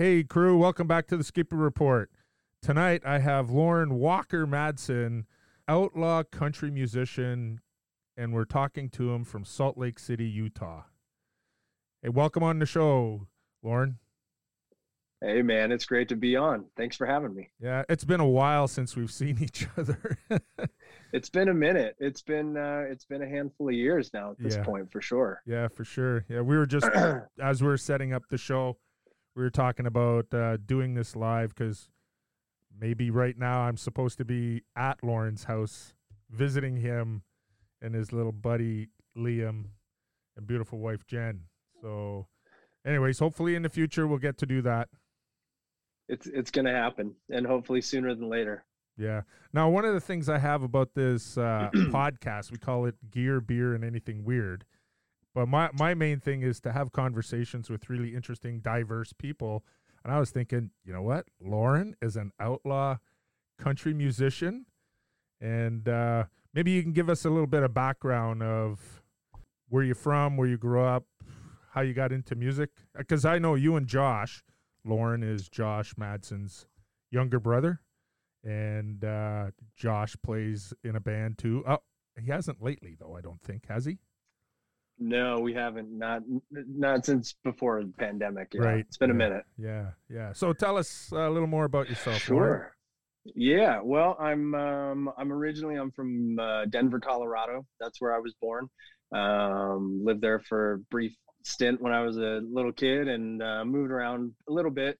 Hey, crew, welcome back to the Skippy Report. Tonight I have Lorin Walker Madsen, outlaw country musician, and we're talking to him from Salt Lake City, Utah. Hey, welcome on the show, Lorin. Hey, man, it's great to be on. Thanks for having me. Yeah, it's been a while since we've seen each other. it's been a minute. It's been uh, it's been a handful of years now at this Yeah. point for sure. yeah, for sure. Yeah, we were just as we were setting up the show, we were talking about uh, doing this live because maybe right now I'm supposed to be at Lorin's house visiting him and his little buddy Liam and beautiful wife Jen. So, anyways, hopefully in the future we'll get to do that. It's it's gonna happen, and hopefully sooner than later. Yeah. Now, one of the things I have about this uh, podcast, we call it Gear, Beer, and Anything Weird. But my, my main thing is to have conversations with really interesting, diverse people. And I was thinking, you know what? Lorin is an outlaw country musician. And uh, maybe you can give us a little bit of background of where you're from, where you grew up, how you got into music. Because I know you and Josh, Lorin is Josh Madsen's younger brother and uh, Josh plays in a band too. Oh, he hasn't lately though. I don't think has he. No, we haven't. Not not since before the pandemic. Yeah. Right, It's been a minute. Yeah, yeah. So tell us a little more about yourself. Sure. Yeah. Well, I'm um, I'm originally I'm from uh, Denver, Colorado. That's where I was born. Um, lived there for a brief stint when I was a little kid, and uh, moved around a little bit.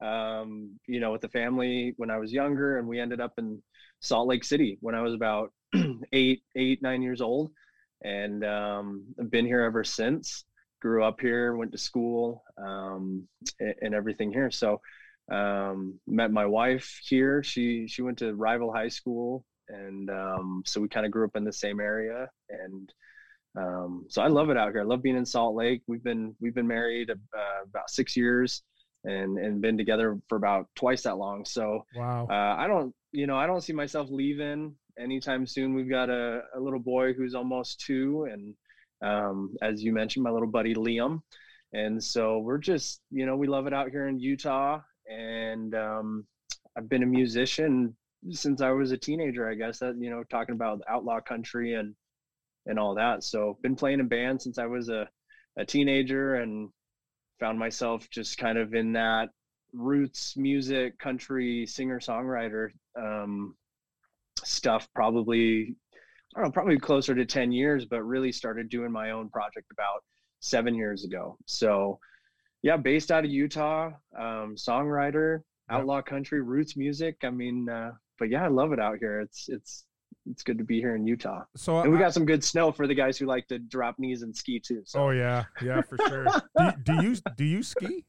Um, you know, with the family when I was younger, and we ended up in Salt Lake City when I was about eight, eight, nine years old, and um, I've been here ever since. Grew up here, went to school, um, and everything here. So um, met my wife here. She she went to rival high school, and um, so we kind of grew up in the same area. And um, so I love it out here. I love being in Salt Lake. We've been we've been married uh, about six years, and and been together for about twice that long. So Wow. uh, I don't you know I don't see myself leaving anytime soon. We've got a, a little boy who's almost two, and um, as you mentioned, my little buddy Liam. And so we're just, you know, we love it out here in Utah. And um, I've been a musician since I was a teenager, I guess. That you know, talking about outlaw country and and all that. So been playing in bands since I was a, a teenager, and found myself just kind of in that roots music, country singer songwriter um, stuff. Probably, I don't know, probably closer to ten years, but really started doing my own project about seven years ago. So yeah, based out of Utah, um, songwriter, outlaw country, roots music. I mean, uh, but yeah, I love it out here. It's it's it's good to be here in Utah, So and we I- got some good snow for the guys who like to drop knees and ski too. So, Oh yeah, yeah, for sure. do, do you do you ski?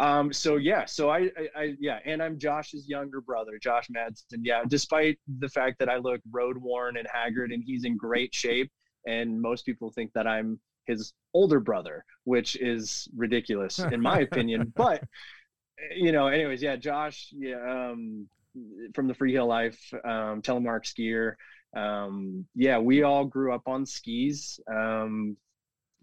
Um, so yeah, so I, I, I, yeah, and I'm Josh's younger brother, Josh Madsen. Yeah, despite the fact that I look road worn and haggard, and he's in great shape, and most people think that I'm his older brother, which is ridiculous in my opinion. But you know, anyways, yeah, Josh, yeah, um, from the Freeheel Life, um, telemark skier. Um, yeah, we all grew up on skis. Um,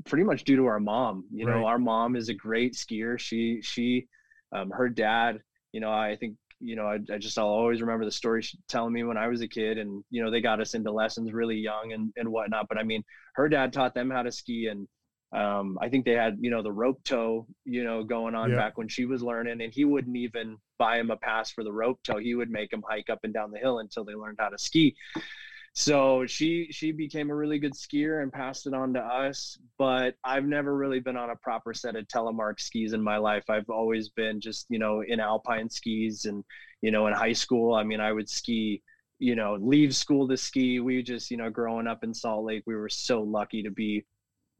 pretty much due to our mom. You know, our mom is a great skier. She she um, her dad. You know, I think you know I, I just I'll always remember the story she telling me when I was a kid, and you know they got us into lessons really young and and whatnot. But I mean, her dad taught them how to ski and. Um, I think they had, you know, the rope tow, you know, going on Yeah. back when she was learning, and he wouldn't even buy him a pass for the rope tow. He would make him hike up and down the hill until they learned how to ski so she she became a really good skier and passed it on to us but i've never really been on a proper set of telemark skis in my life. I've always been just you know in alpine skis and you know in high school. I mean i would ski you know leave school to ski. We just you know growing up in salt lake we were so lucky to be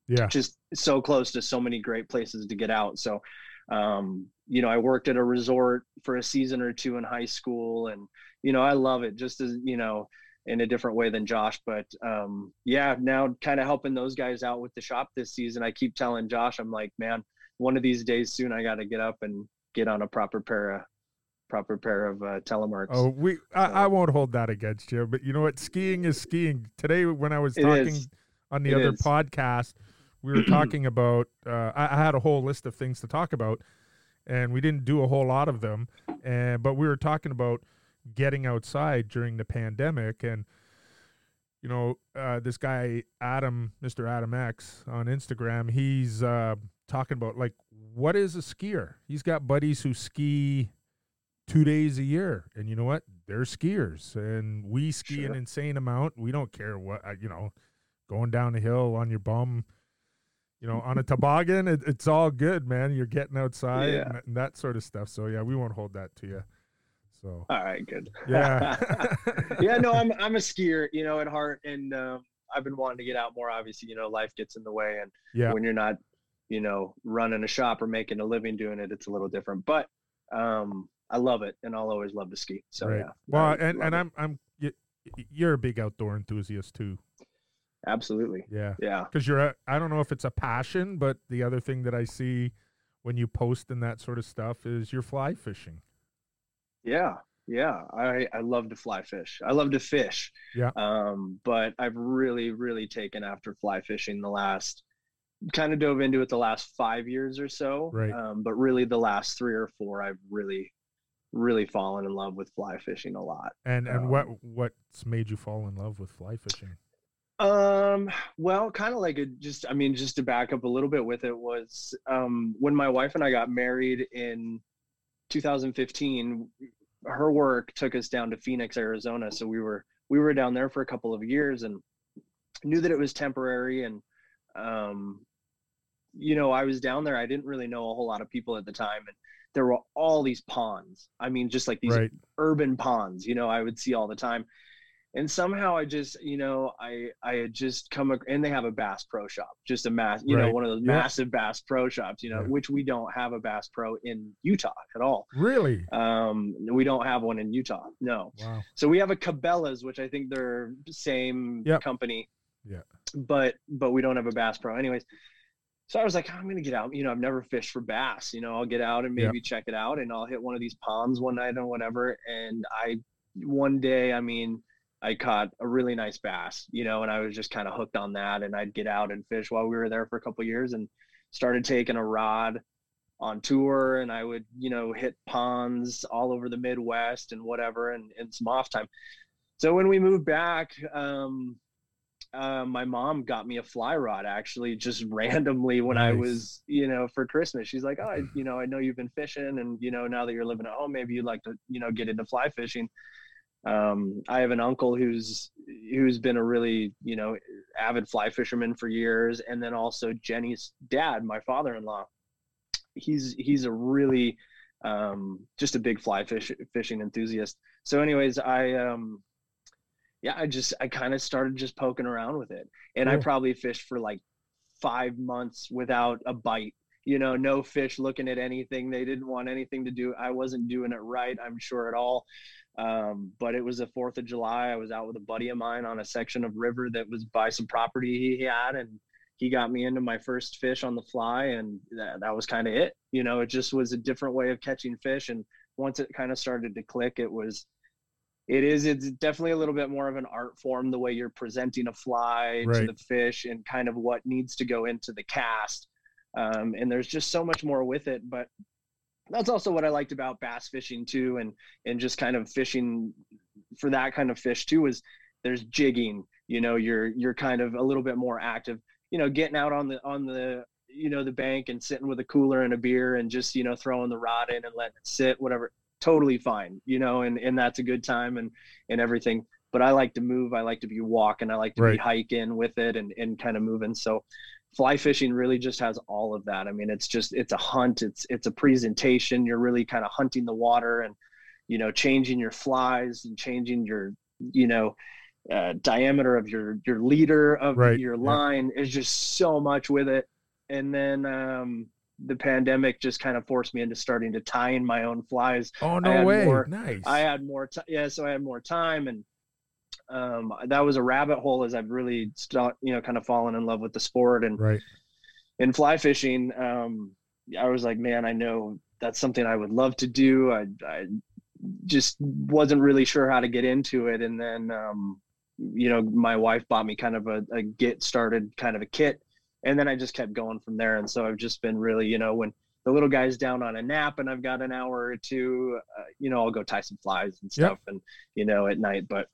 Yeah. just so close to so many great places to get out. So um you know i worked at a resort for a season or two in high school and you know i love it just as you know in a different way than josh but um yeah now kind of helping those guys out with the shop this season i keep telling josh i'm like man one of these days soon i got to get up and get on a proper pair of proper pair of uh, telemarks Oh, we. I, I won't hold that against you, but you know what? Skiing is skiing. Today, when I was talking on the It other is. podcast, we were talking about. Uh, I, I had a whole list of things to talk about, and we didn't do a whole lot of them. And but we were talking about getting outside during the pandemic, and you know, uh, this guy Adam, Mr. Adam X on Instagram, he's uh, talking about like what is a skier. He's got buddies who ski two days a year, and you know what? They're skiers, and we ski sure. an insane amount. We don't care what uh, you know, going down the hill on your bum you know, on a toboggan, it, it's all good, man. You're getting outside yeah. and, and, that sort of stuff. So yeah, we won't hold that to you. So all right, good. Yeah, yeah. No, I'm I'm a skier, you know, at heart, and um, I've been wanting to get out more. Obviously, you know, life gets in the way, and yeah. when you're not, you know, running a shop or making a living doing it, it's a little different. But um, I love it, and I'll always love to ski. So right. yeah. Well, I and and it. I'm I'm you're a big outdoor enthusiast too. Absolutely. Yeah. Yeah. Because you're, a, I don't know if it's a passion, but the other thing that I see when you post and that sort of stuff is you're fly fishing. Yeah. Yeah. I, I love to fly fish. I love to fish. Yeah. Um, but I've really, really taken after fly fishing the last, kind of dove into it the last five years or so. Right. Um, but really the last three or four, I've really, really fallen in love with fly fishing a lot. And and um, what what's made you fall in love with fly fishing? Um, well, kind of like it just, I mean, just to back up a little bit with it was um, when my wife and I got married in 2015, her work took us down to Phoenix, Arizona. So we were, we were down there for a couple of years and knew that it was temporary. And, um, you know, I was down there. I didn't really know a whole lot of people at the time. And there were all these ponds. I mean, just like these right. urban ponds, you know, I would see all the time and somehow I just, you know, I I had just come and they have a Bass Pro shop, just a mass, you right. know, one of those yeah. massive Bass Pro shops, you know, yeah. which we don't have a Bass Pro in Utah at all. Really? Um, we don't have one in Utah. No. Wow. So we have a Cabela's, which I think they're same yep. company. Yeah. But but we don't have a Bass Pro, anyways. So I was like, I'm gonna get out. You know, I've never fished for bass. You know, I'll get out and maybe yep. check it out, and I'll hit one of these ponds one night or whatever. And I, one day, I mean I caught a really nice bass, you know, and I was just kind of hooked on that. And I'd get out and fish while we were there for a couple years and started taking a rod on tour and I would, you know, hit ponds all over the Midwest and whatever and, and some off time. So when we moved back, um, uh, my mom got me a fly rod actually just randomly when nice. I was, you know, for Christmas. She's like, Oh, I, you know, I know you've been fishing and, you know, now that you're living at home, maybe you'd like to, you know, get into fly fishing um, I have an uncle who's who's been a really you know avid fly fisherman for years, and then also Jenny's dad, my father-in-law. He's he's a really um, just a big fly fish fishing enthusiast. So, anyways, I um, yeah, I just I kind of started just poking around with it, and I probably fished for like five months without a bite you know, no fish looking at anything. They didn't want anything to do. I wasn't doing it right, I'm sure at all. Um, but it was the 4th of July. I was out with a buddy of mine on a section of river that was by some property he had, and he got me into my first fish on the fly, and that, that was kind of it. You know, it just was a different way of catching fish. And once it kind of started to click, it was, it is, it's definitely a little bit more of an art form, the way you're presenting a fly right. to the fish and kind of what needs to go into the cast. Um, and there's just so much more with it. But that's also what I liked about bass fishing too, and and just kind of fishing for that kind of fish too is there's jigging. You know, you're you're kind of a little bit more active. You know, getting out on the on the you know the bank and sitting with a cooler and a beer and just you know throwing the rod in and letting it sit, whatever. Totally fine, you know, and and that's a good time and and everything. But I like to move. I like to be walking. I like to right. be hiking with it and and kind of moving. So fly fishing really just has all of that. I mean, it's just it's a hunt. It's it's a presentation. You're really kind of hunting the water and you know changing your flies and changing your you know uh, diameter of your your leader of right. your line yeah. is just so much with it. And then um, the pandemic just kind of forced me into starting to tie in my own flies. Oh no way! More, nice. I had more time. Yeah, so I had more time and um, that was a rabbit hole as I've really start, you know, kind of fallen in love with the sport and right. in fly fishing. Um, I was like, man, I know that's something I would love to do. I, I just wasn't really sure how to get into it. And then, um, you know, my wife bought me kind of a, a get started kind of a kit. And then I just kept going from there. And so I've just been really, you know, when, the little guy's down on a nap and I've got an hour or two, uh, you know, I'll go tie some flies and stuff, yep. and you know, at night. But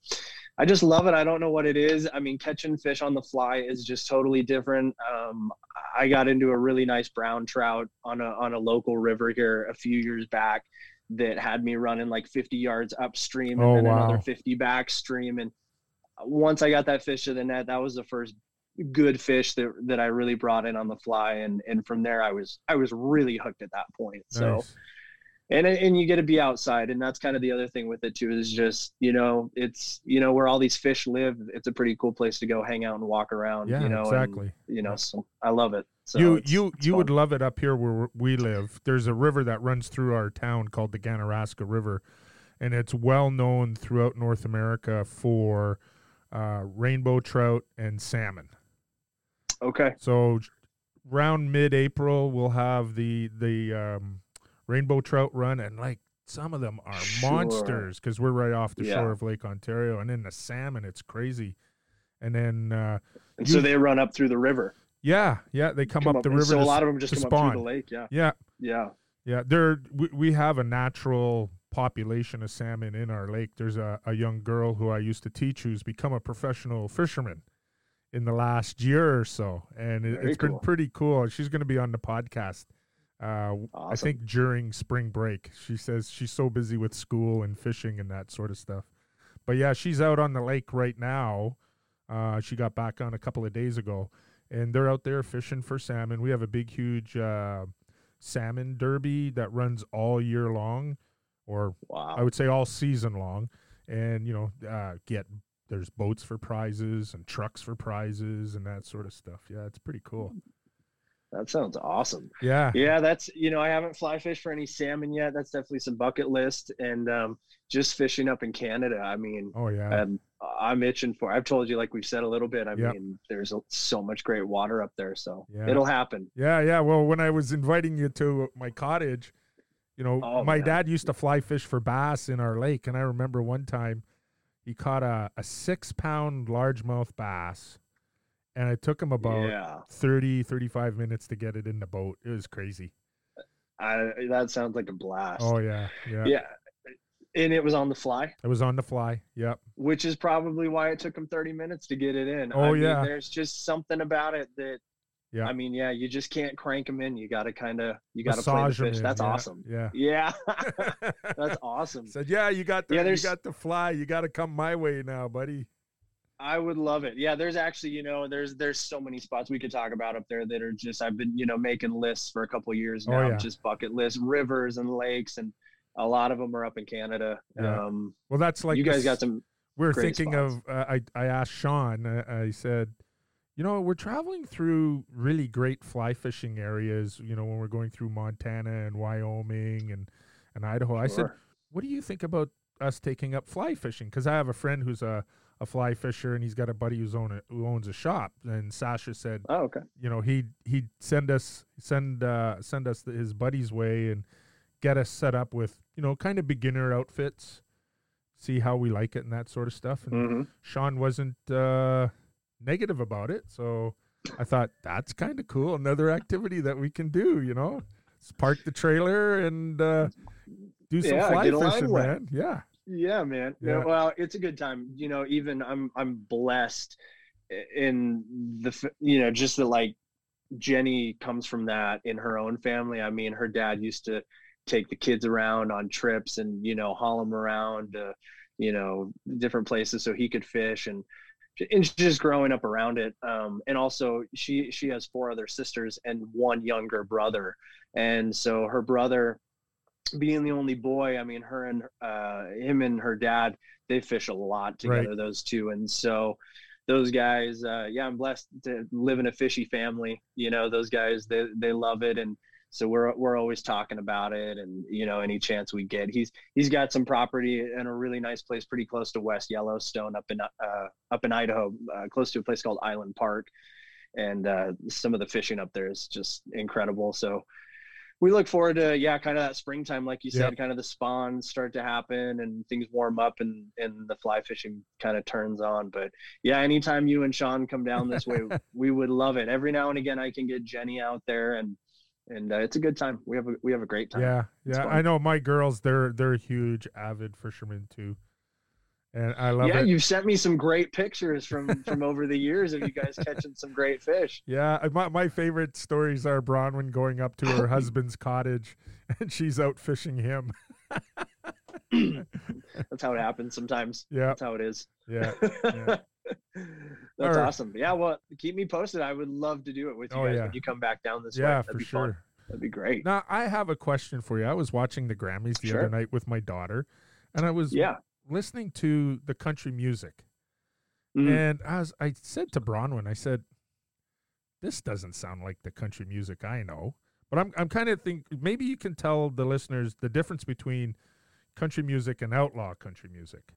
I just love it. I don't know what it is. I mean, catching fish on the fly is just totally different. Um, I got into a really nice brown trout on a on a local river here a few years back that had me running like 50 yards upstream and oh, then wow. another 50 backstream. And once I got that fish to the net, that was the first good fish that that I really brought in on the fly. And and from there, I was I was really hooked at that point. Nice. And and you get to be outside and that's kind of the other thing with it too is just you know it's you know where all these fish live it's a pretty cool place to go hang out and walk around yeah you know exactly. and, you know so i love it. So you it's, you it's you fun. would love it up here where we live. There's a river that runs through our town called the ganaraska river and it's well known throughout north america for uh, rainbow trout and salmon. Okay. So around mid-april we'll have the the um, rainbow trout run, and like some of them are sure. monsters because we're right off the yeah. shore of Lake Ontario, and then the salmon, it's crazy. And then uh, and you, so they run up through the river. Yeah, yeah, they come, come up, up, the river. So a lot of them just come spawn. up through the lake. Yeah, yeah, yeah, yeah. There, we, we have a natural population of salmon in our lake. There's a, a young girl who I used to teach who's become a professional fisherman in the last year or so, and it, has cool. been pretty cool. She's going to be on the podcast uh, awesome. I think during spring break. She says she's so busy with school and fishing and that sort of stuff. But yeah, she's out on the lake right now. Uh, she got back on a couple of days ago, and they're out there fishing for salmon. We have a big, huge uh, salmon derby that runs all year long, or wow. I would say all season long. And you know, uh, get there's boats for prizes and trucks for prizes and that sort of stuff. Yeah, it's pretty cool. That sounds awesome. Yeah. Yeah, that's you know, I haven't fly fished for any salmon yet. That's definitely some bucket list. And um, just fishing up in Canada. I mean, oh yeah. Um, I'm itching for. I've told you, like we've said a little bit. I yep. mean, there's so much great water up there, so yeah. it'll happen. Yeah, yeah. Well, when I was inviting you to my cottage, you know, oh, my man. dad used to fly fish for bass in our lake, and I remember one time he caught a, a six pound largemouth bass and it took him about yeah. 30 35 minutes to get it in the boat. It was crazy. I, that sounds like a blast. Oh yeah yeah. Yeah. And it was on the fly? It was on the fly yep. Which is probably why it took him 30 minutes to get it in. Oh I yeah. mean, there's just something about it that yeah. I mean yeah you just can't crank them in. You got to kind of you got to play the fish. that's yeah. awesome. yeah. Yeah. That's awesome. Said yeah you got the yeah, you got the fly. You got to come my way now buddy I would love it. Yeah, there's actually, you know, there's there's so many spots we could talk about up there that are just I've been, you know, making lists for a couple years oh, now, oh, yeah. just bucket lists, rivers and lakes, and a lot of them are up in Canada. Yeah. Um, well, that's like you guys got some. We're thinking spots. of. Uh, I I asked Sean. Uh, I said, you know, we're traveling through really great fly fishing areas. You know, when we're going through Montana and Wyoming and and Idaho. Sure. I said, what do you think about us taking up fly fishing? Because I have a friend who's a a fly fisher and he's got a buddy who's own a, who owns a shop. And Sasha said oh okay. you know he he'd send us send uh send us the, his buddy's way and get us set up with you know kind of beginner outfits see how we like it and that sort of stuff. And mm-hmm. Sean wasn't uh negative about it. So I thought that's kind of cool. Another activity that we can do you know? Let's park the trailer and uh do some yeah, fly fishing man. Yeah yeah, man. Yeah. Well, it's a good time. You know, even I'm I'm blessed in the you know just that like Jenny comes from that in her own family. I mean, her dad used to take the kids around on trips and you know haul them around uh, you know different places so he could fish and and just growing up around it um, and also she she has four other sisters and one younger brother and so her brother being the only boy, I mean, her and uh, him and her dad, they fish a lot together, right. those two. And so those guys, uh, yeah, I'm blessed to live in a fishy family. You know, those guys, they, they love it. And so we're, we're always talking about it. And, you know, any chance we get, he's, he's got some property in a really nice place, pretty close to West Yellowstone up in, uh, up in Idaho, uh, close to a place called Island Park. And uh, some of the fishing up there is just incredible. So, we look forward to yeah kind of that springtime like you said yep. kind of the spawns start to happen and things warm up and and the fly fishing kind of turns on but yeah anytime you and sean come down this way we would love it every now and again i can get jenny out there and and uh, it's a good time. We have a we have a great time. Yeah, yeah. I know my girls. They're they're huge avid fishermen too, and I love yeah, it. Yeah, you've sent me some great pictures from from over the years of you guys catching some great fish. Yeah, my my favorite stories are Bronwyn going up to her husband's cottage, and she's out fishing him. That's how it happens sometimes. Yeah, that's how it is. Yeah. yeah. That's right. awesome. Yeah, well, keep me posted. I would love to do it with you oh, guys yeah. when you come back down this yeah, way. Yeah, for sure. Fun. That'd be great. Now, I have a question for you. I was watching the Grammys the sure. other night with my daughter, and I was yeah. Listening to the country music. Mm. And as I said to Bronwyn, I said, "This doesn't sound like the country music I know." But I'm I'm kind of think maybe you can tell the listeners the difference between country music and outlaw country music.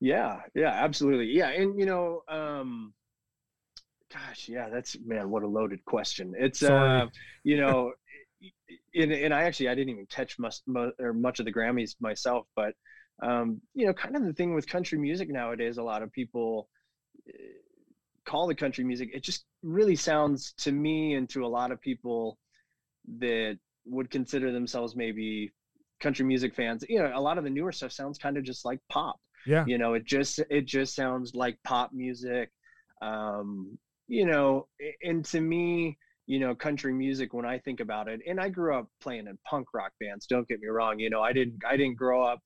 Yeah, yeah, absolutely. Yeah, and you know, um gosh, yeah, that's man, what a loaded question. It's Sorry. uh, you know, and, and I actually I didn't even catch much or much of the Grammys myself, but um, you know, kind of the thing with country music nowadays, a lot of people eh, call the country music. It just really sounds to me and to a lot of people that would consider themselves maybe country music fans. You know, a lot of the newer stuff sounds kind of just like pop. Yeah. You know, it just it just sounds like pop music. Um, you know, and to me, you know, country music when I think about it, and I grew up playing in punk rock bands, don't get me wrong, you know, I didn't I didn't grow up,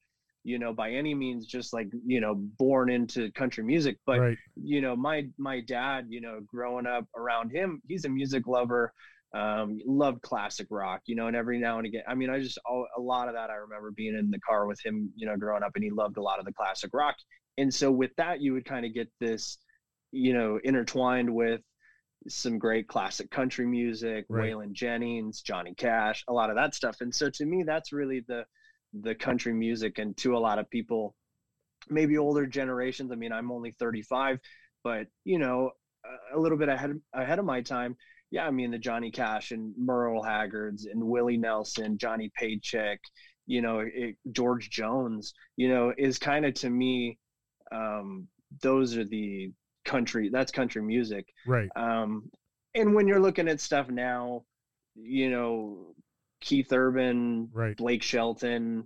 you know, by any means just like, you know, born into country music, but right. you know, my my dad, you know, growing up around him, he's a music lover um loved classic rock you know and every now and again i mean i just a lot of that i remember being in the car with him you know growing up and he loved a lot of the classic rock and so with that you would kind of get this you know intertwined with some great classic country music right. waylon jennings johnny cash a lot of that stuff and so to me that's really the the country music and to a lot of people maybe older generations i mean i'm only 35 but you know a little bit ahead ahead of my time yeah, I mean the Johnny Cash and Merle Haggards and Willie Nelson, Johnny Paycheck, you know, it, George Jones, you know, is kind of to me, um, those are the country. That's country music, right? Um, and when you're looking at stuff now, you know, Keith Urban, right. Blake Shelton,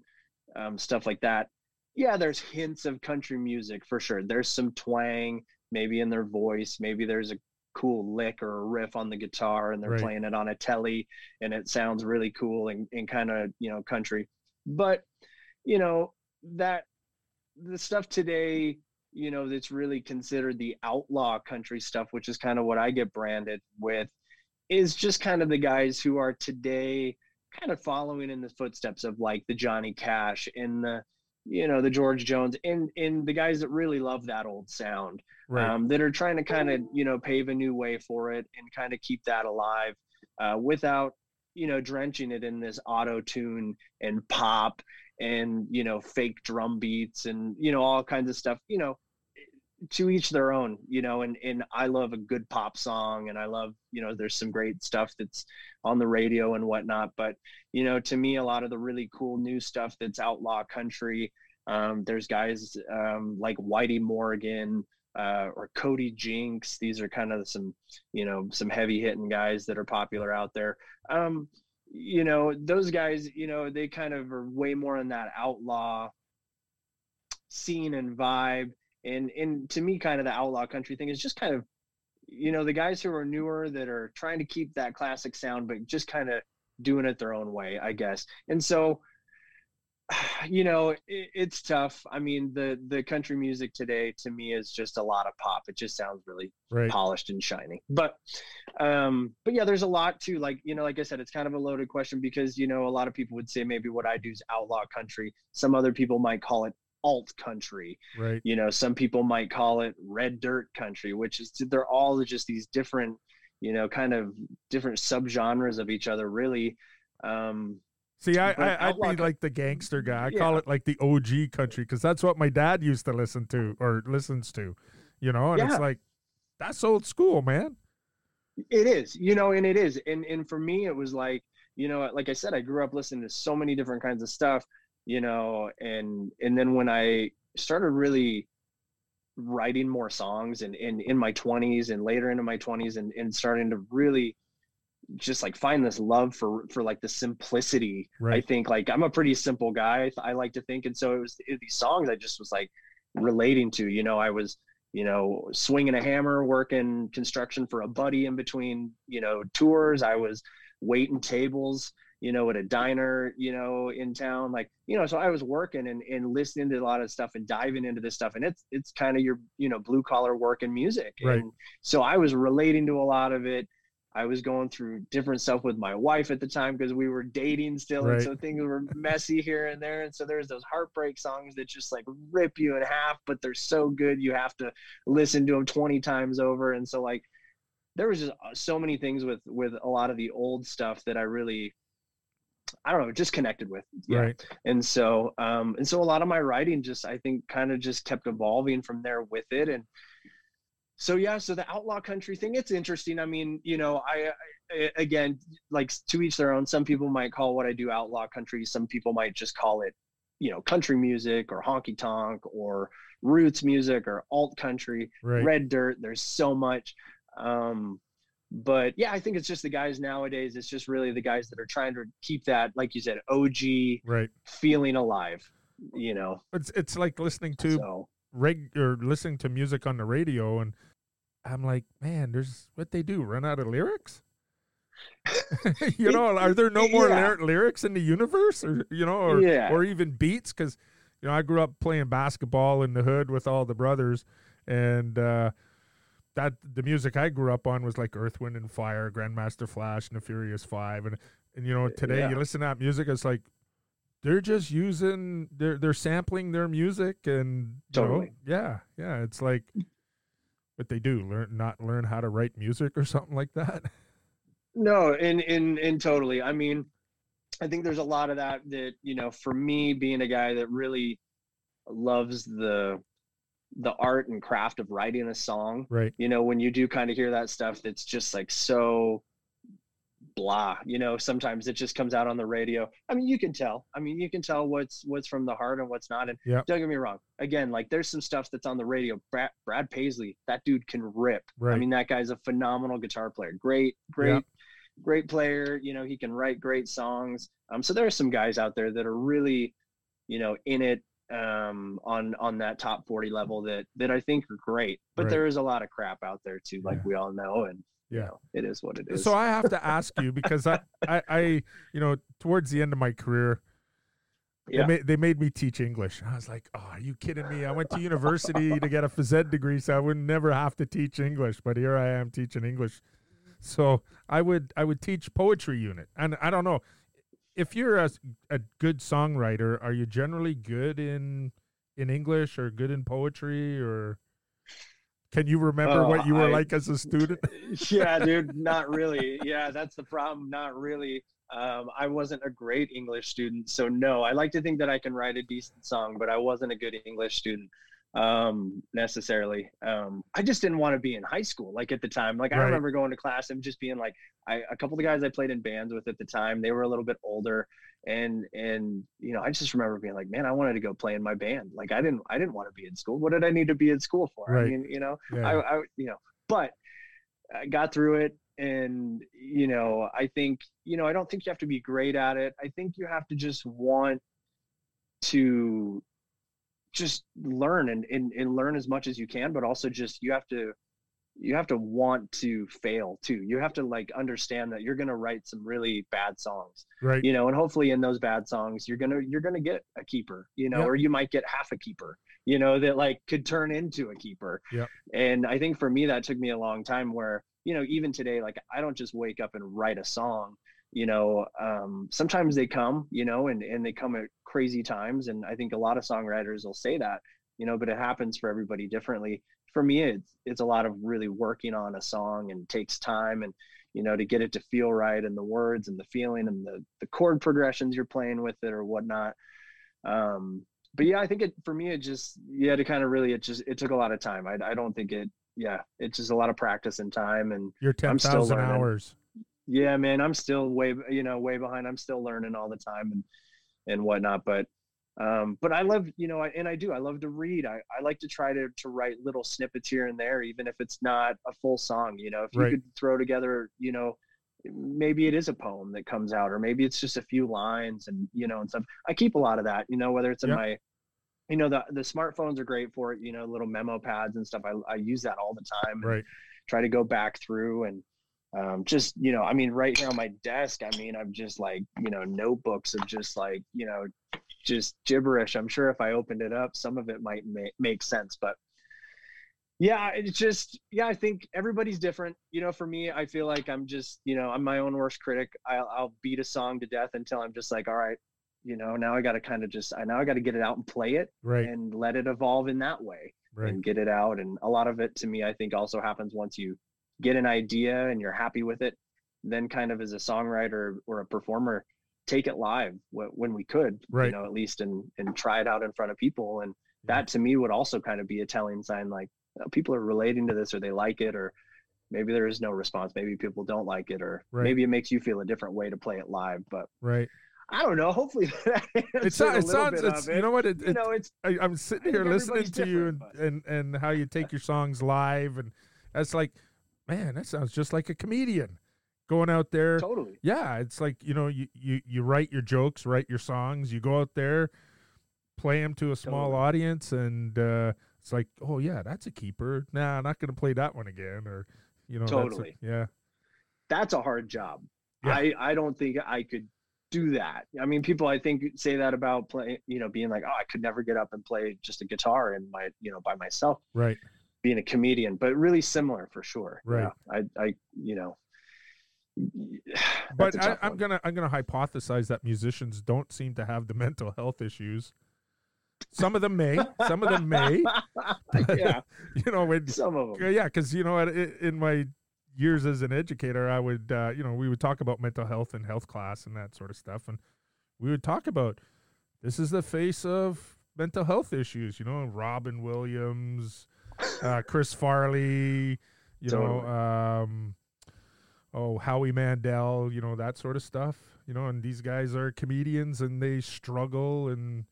um, stuff like that. Yeah, there's hints of country music for sure. There's some twang, maybe in their voice. Maybe there's a cool lick or a riff on the guitar and they're right. playing it on a telly and it sounds really cool and, and kind of you know country but you know that the stuff today you know that's really considered the outlaw country stuff which is kind of what i get branded with is just kind of the guys who are today kind of following in the footsteps of like the johnny cash and the you know the george jones and and the guys that really love that old sound right. um, that are trying to kind of you know pave a new way for it and kind of keep that alive uh, without you know drenching it in this auto tune and pop and you know fake drum beats and you know all kinds of stuff you know to each their own you know and and i love a good pop song and i love you know there's some great stuff that's on the radio and whatnot but you know to me a lot of the really cool new stuff that's outlaw country um, there's guys um, like whitey morgan uh, or Cody Jinks. These are kind of some, you know, some heavy hitting guys that are popular out there. Um, you know, those guys, you know, they kind of are way more in that outlaw scene and vibe. And and to me, kind of the outlaw country thing is just kind of, you know, the guys who are newer that are trying to keep that classic sound, but just kind of doing it their own way, I guess. And so you know it, it's tough i mean the the country music today to me is just a lot of pop it just sounds really right. polished and shiny but um but yeah there's a lot to like you know like i said it's kind of a loaded question because you know a lot of people would say maybe what i do is outlaw country some other people might call it alt country right you know some people might call it red dirt country which is they're all just these different you know kind of different subgenres of each other really um See, I, I I'd be like the gangster guy. I yeah. call it like the OG country because that's what my dad used to listen to or listens to, you know. And yeah. it's like that's old school, man. It is, you know, and it is, and and for me, it was like, you know, like I said, I grew up listening to so many different kinds of stuff, you know, and and then when I started really writing more songs and in in my 20s and later into my 20s and and starting to really just like find this love for for like the simplicity Right. i think like i'm a pretty simple guy i like to think and so it was it, these songs i just was like relating to you know i was you know swinging a hammer working construction for a buddy in between you know tours i was waiting tables you know at a diner you know in town like you know so i was working and, and listening to a lot of stuff and diving into this stuff and it's it's kind of your you know blue collar work and music Right. and so i was relating to a lot of it I was going through different stuff with my wife at the time because we were dating still, Right. and so things were messy here and there. And so there's those heartbreak songs that just like rip you in half, but they're so good you have to listen to them 20 times over. And so like there was just uh, so many things with with a lot of the old stuff that I really I don't know, just connected with. Yeah. Right. And so um and so a lot of my writing just I think kind of just kept evolving from there with it and so yeah so the outlaw country thing it's interesting i mean you know I, I again like to each their own some people might call what i do outlaw country some people might just call it you know country music or honky tonk or roots music or alt country Right. red dirt there's so much um but yeah i think it's just the guys nowadays it's just really the guys that are trying to keep that like you said og Right. feeling alive you know It's it's like listening to so reg or listening to music on the radio and I'm like, man, there's what they do, run out of lyrics? you know, are there no more Yeah. lyr- lyrics in the universe or you know, or Yeah. or even beats cuz you know, I grew up playing basketball in the hood with all the brothers and uh that the music I grew up on was like Earth, Wind and Fire, Grandmaster Flash, and the Furious Five, and and you know today Yeah. you listen to that music, it's like they're just using they're they're sampling their music and you know, Totally. yeah yeah it's like what they do learn not learn how to write music or something like that No, in in in totally. I mean, I think there's a lot of that that, you know, for me being a guy that really loves the the art and craft of writing a song, right you know, when you do kind of hear that stuff that's just like so blah, you know, sometimes it just comes out on the radio. I mean, you can tell. I mean, you can tell what's what's from the heart and what's not. And Yep. don't get me wrong. Again, like there's some stuff that's on the radio. Brad, Brad Paisley, that dude can rip. I mean, that guy's a phenomenal guitar player. Great, great, Yep. great player. You know, he can write great songs. Um, so there are some guys out there that are really, you know, in it um on on that top 40 level that that I think are great. But Right. there is a lot of crap out there too, like Yeah. we all know. And you Yeah. know, it is what it is. so i have to ask you because I, I i you know towards the end of my career Yeah. they, made, they made me teach english i was like oh are you kidding me i went to university to get a phys ed degree so i would never have to teach english but here i am teaching english so i would i would teach poetry unit and i don't know if you're a, a good songwriter are you generally good in in english or good in poetry or can you remember Oh, what you were I- like as a student yeah, dude, not really. Yeah, that's the problem. Not really. Um, I wasn't a great English student, so no. I like to think that I can write a decent song, but I wasn't a good English student um, necessarily. Um, I just didn't want to be in high school, like at the time. Like I remember going to class and just being like, I, a couple of the guys I played in bands with at the time, they were a little bit older, and and you know, I just remember being like, man, I wanted to go play in my band. Like I didn't, I didn't want to be in school. What did I need to be in school for? I mean, you know. yeah I, I you know but i got through it and you know i think you know i don't think you have to be great at it i think you have to just want to just learn and, and and learn as much as you can but also just you have to you have to want to fail too you have to like understand that you're going to write some really bad songs right you know and hopefully in those bad songs you're gonna you're gonna get a keeper you know Yep. or you might get half a keeper you know that like could turn into a keeper Yep. and i think for me that took me a long time where you know even today like i don't just wake up and write a song you know um sometimes they come you know and and they come at crazy times and i think a lot of songwriters will say that you know but it happens for everybody differently for me it's it's a lot of really working on a song and takes time and you know to get it to feel right and the words and the feeling and the the chord progressions you're playing with it or whatnot um but yeah i think it for me it just yeah to kind of really it just it took a lot of time i, I don't think it yeah it's just a lot of practice and time and Your I'm still 10,000 learning. hours. Yeah man i'm still way you know way behind i'm still learning all the time and and whatnot but um but i love you know I, and i do i love to read I, I like to try to to write little snippets here and there even if it's not a full song you know if you Right. could throw together you know maybe it is a poem that comes out or maybe it's just a few lines and you know and stuff i keep a lot of that you know whether it's in Yep. my you know the the smartphones are great for it you know little memo pads and stuff i, I use that all the time Right. try to go back through and um, just you know i mean right here on my desk i mean i'm just like you know notebooks of just like you know just gibberish i'm sure if i opened it up some of it might make, make sense but yeah it's just yeah i think everybody's different you know for me i feel like i'm just you know i'm my own worst critic i'll, I'll beat a song to death until i'm just like all right you know now i got to kind of just i now i got to get it out and play it Right. and let it evolve in that way Right. and get it out and a lot of it to me i think also happens once you get an idea and you're happy with it then kind of as a songwriter or a performer take it live when we could Right. you know at least and and try it out in front of people and that to me would also kind of be a telling sign like uh, people are relating to this or they like it or maybe there is no response maybe people don't like it or Right. maybe it makes you feel a different way to play it live but Right. i don't know hopefully It, so, a it sounds. bit It's of it. you know what it. you know it's I, I'm sitting here listening to you and, and and how you take your songs live, and that's like, man, that sounds just like a comedian going out there. totally Yeah, it's like you know, you you you write your jokes, write your songs, you go out there, play them to a small Totally. audience, and uh, it's like, oh yeah, that's a keeper. Nah, I'm not going to play that one again, or you know, that's a- Totally. yeah, that's a hard job. Yeah. I I don't think I could do that. I mean, people I think say that about playing, you know, being like, oh, I could never get up and play just a guitar and my, you know, by myself, right, being a comedian, but really similar for sure. Right. Yeah. I I you know. but I, I'm gonna I'm gonna hypothesize that musicians don't seem to have the mental health issues. Some of them may, some of them may. yeah, You know, when some of them. yeah, because you know, in my years as an educator, I would, uh, you know, we would talk about mental health in health class and that sort of stuff, and we would talk about this is the face of mental health issues. You know, Robin Williams, uh, Chris Farley, you know, um, oh Howie Mandel, you know that sort of stuff. You know, and these guys are comedians and they struggle and.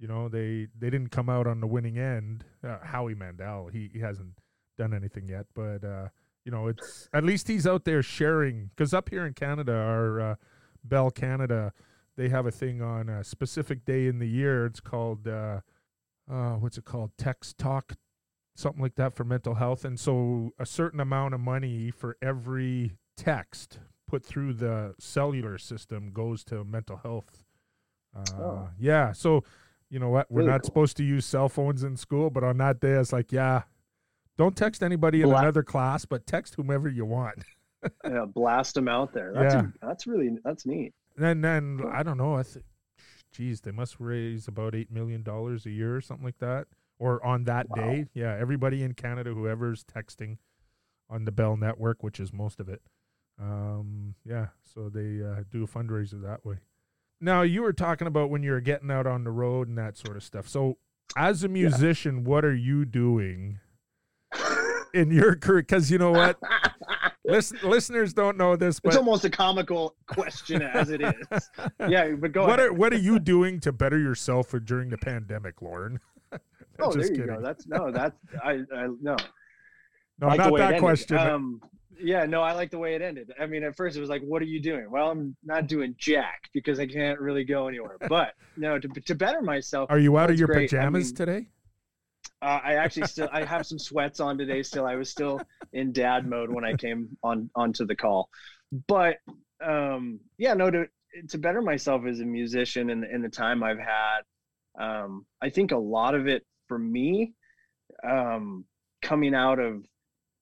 You know, they they didn't come out on the winning end. Uh, Howie Mandel, he, he hasn't done anything yet, but uh, you know, it's at least he's out there sharing. Because up here in Canada, our uh, Bell Canada, they have a thing on a specific day in the year. It's called uh, uh, what's it called? Text Talk, something like that for mental health. And so, a certain amount of money for every text put through the cellular system goes to mental health. Uh, Oh. Yeah, so you know what? We're Really not cool. supposed to use cell phones in school, but on that day, it's like, yeah, don't text anybody in Bla- another class, but text whomever you want. Yeah, blast them out there. That's Yeah. that's really that's neat. And then Cool. I don't know. I think, geez, they must raise about eight million dollars a year or something like that, or on that Wow. day. Yeah, everybody in Canada, whoever's texting on the Bell network, which is most of it. Um, yeah, so they uh, do a fundraiser that way. Now you were talking about when you're getting out on the road and that sort of stuff. So, as a musician, what are you doing in your career? Because you know what, Listen, listeners don't know this, but it's almost a comical question as it is. Yeah, but go what ahead. are what are you doing to better yourself during the pandemic, Lorin? Oh, there you kidding. go. That's no, that's I, I no. No, I like not that question. Um, yeah, no, I like the way it ended. I mean, at first it was like, "What are you doing?" Well, I'm not doing jack because I can't really go anywhere. But no, to to better myself, Are you out of your great. I pajamas mean, today? uh, I actually still I have some sweats on today. Still, I was still in dad mode when I came on onto the call. But um, yeah, no, to to better myself as a musician and in the time I've had, um, I think a lot of it for me, um, coming out of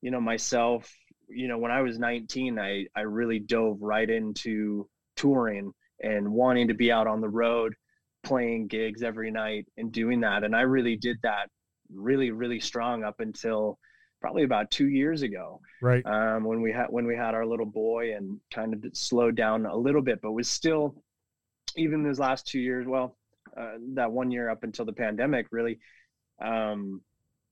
you know myself you know when i was 19 i i really dove right into touring and wanting to be out on the road playing gigs every night and doing that and i really did that really really strong up until probably about two years ago Right. um, when we had when we had our little boy and kind of slowed down a little bit but was still even those last two years well uh, that one year up until the pandemic really um,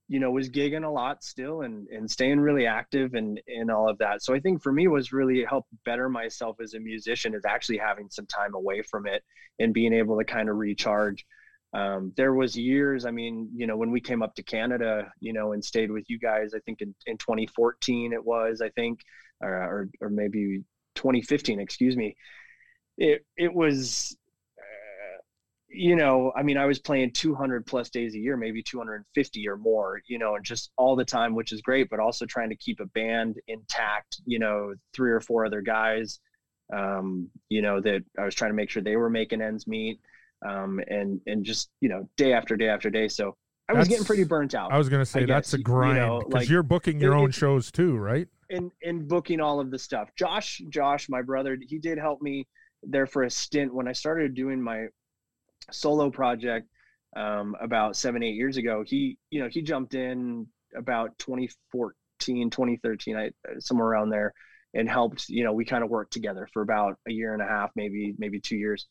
you know was gigging a lot still and and staying really active and and all of that. So i think for me was really help better myself as a musician is actually having some time away from it and being able to kind of recharge. Um, there was years i mean you know when we came up to canada you know and stayed with you guys i think in, in 2014 it was i think or, or, or maybe 2015, excuse me, it it was you know, I mean, I was playing 200 plus days a year, maybe 250 or more, you know, and just all the time, which is great, but also trying to keep a band intact, you know, three or four other guys, um, you know, that I was trying to make sure they were making ends meet, um, and, and just, you know, day after day after day. So I was getting pretty burnt out. I was going to say that's a grind because you know, like, you're booking your it, own shows too, right? And, and booking all of the stuff. Josh, Josh, my brother, he did help me there for a stint when I started doing my solo project um, about seven eight years ago he you know he jumped in about 2014 2013 I, somewhere around there and helped you know we kind of worked together for about a year and a half maybe maybe two years.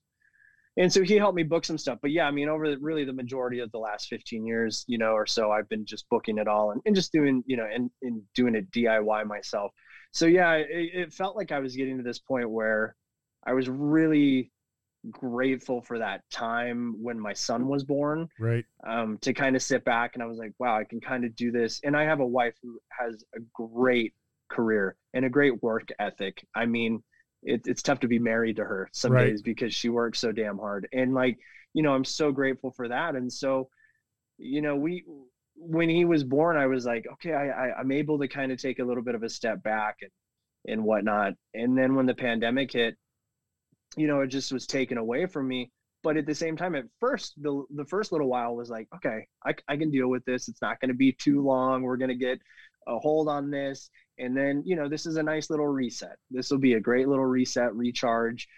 And so he helped me book some stuff but yeah i mean over the, really the majority of the last 15 years you know or so i've been just booking it all and, and just doing you know and, and doing it diy myself. So yeah it, it felt like i was getting to this point where i was really grateful for that time when my son was born. Right. Um, to kind of sit back and I was like, wow, I can kind of do this. And I have a wife who has a great career and a great work ethic. I mean, it, it's tough to be married to her some right. days because she works so damn hard. And like, you know, I'm so grateful for that. And so, you know, we when he was born, I was like, okay, I, I I'm able to kind of take a little bit of a step back and and whatnot. And then when the pandemic hit, you know, it just was taken away from me. But at the same time, at first, the the first little while was like, okay, I, I can deal with this. It's not going to be too long. We're going to get a hold on this. And then, you know, this is a nice little reset. This will be a great little reset, recharge.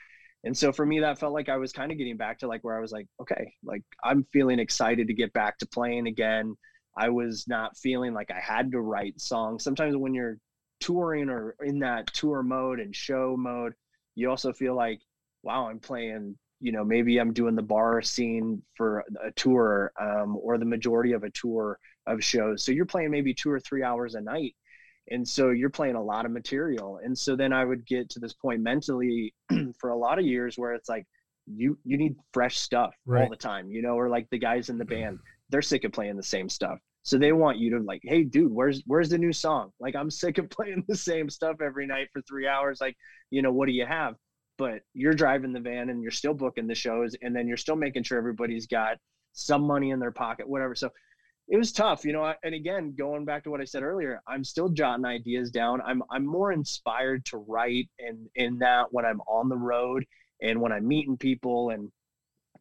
And so for me, that felt like I was kind of getting back to like where I was like, okay, like I'm feeling excited to get back to playing again. I was not feeling like I had to write songs. Sometimes when you're touring or in that tour mode and show mode, you also feel like wow, I'm playing, you know, maybe I'm doing the bar scene for a tour um, or the majority of a tour of shows. So you're playing maybe two or three hours a night. And so you're playing a lot of material. And so then I would get to this point mentally for a lot of years where it's like, you you need fresh stuff right. all the time, you know, or like the guys in the band, they're sick of playing the same stuff. So they want you to like, hey, dude, where's where's the new song? Like, I'm sick of playing the same stuff every night for three hours. Like, you know, what do you have? But you're driving the van and you're still booking the shows and then you're still making sure everybody's got some money in their pocket whatever. So it was tough you know and again going back to what i said earlier i'm still jotting ideas down. I'm i'm more inspired to write and in that when i'm on the road and when i'm meeting people and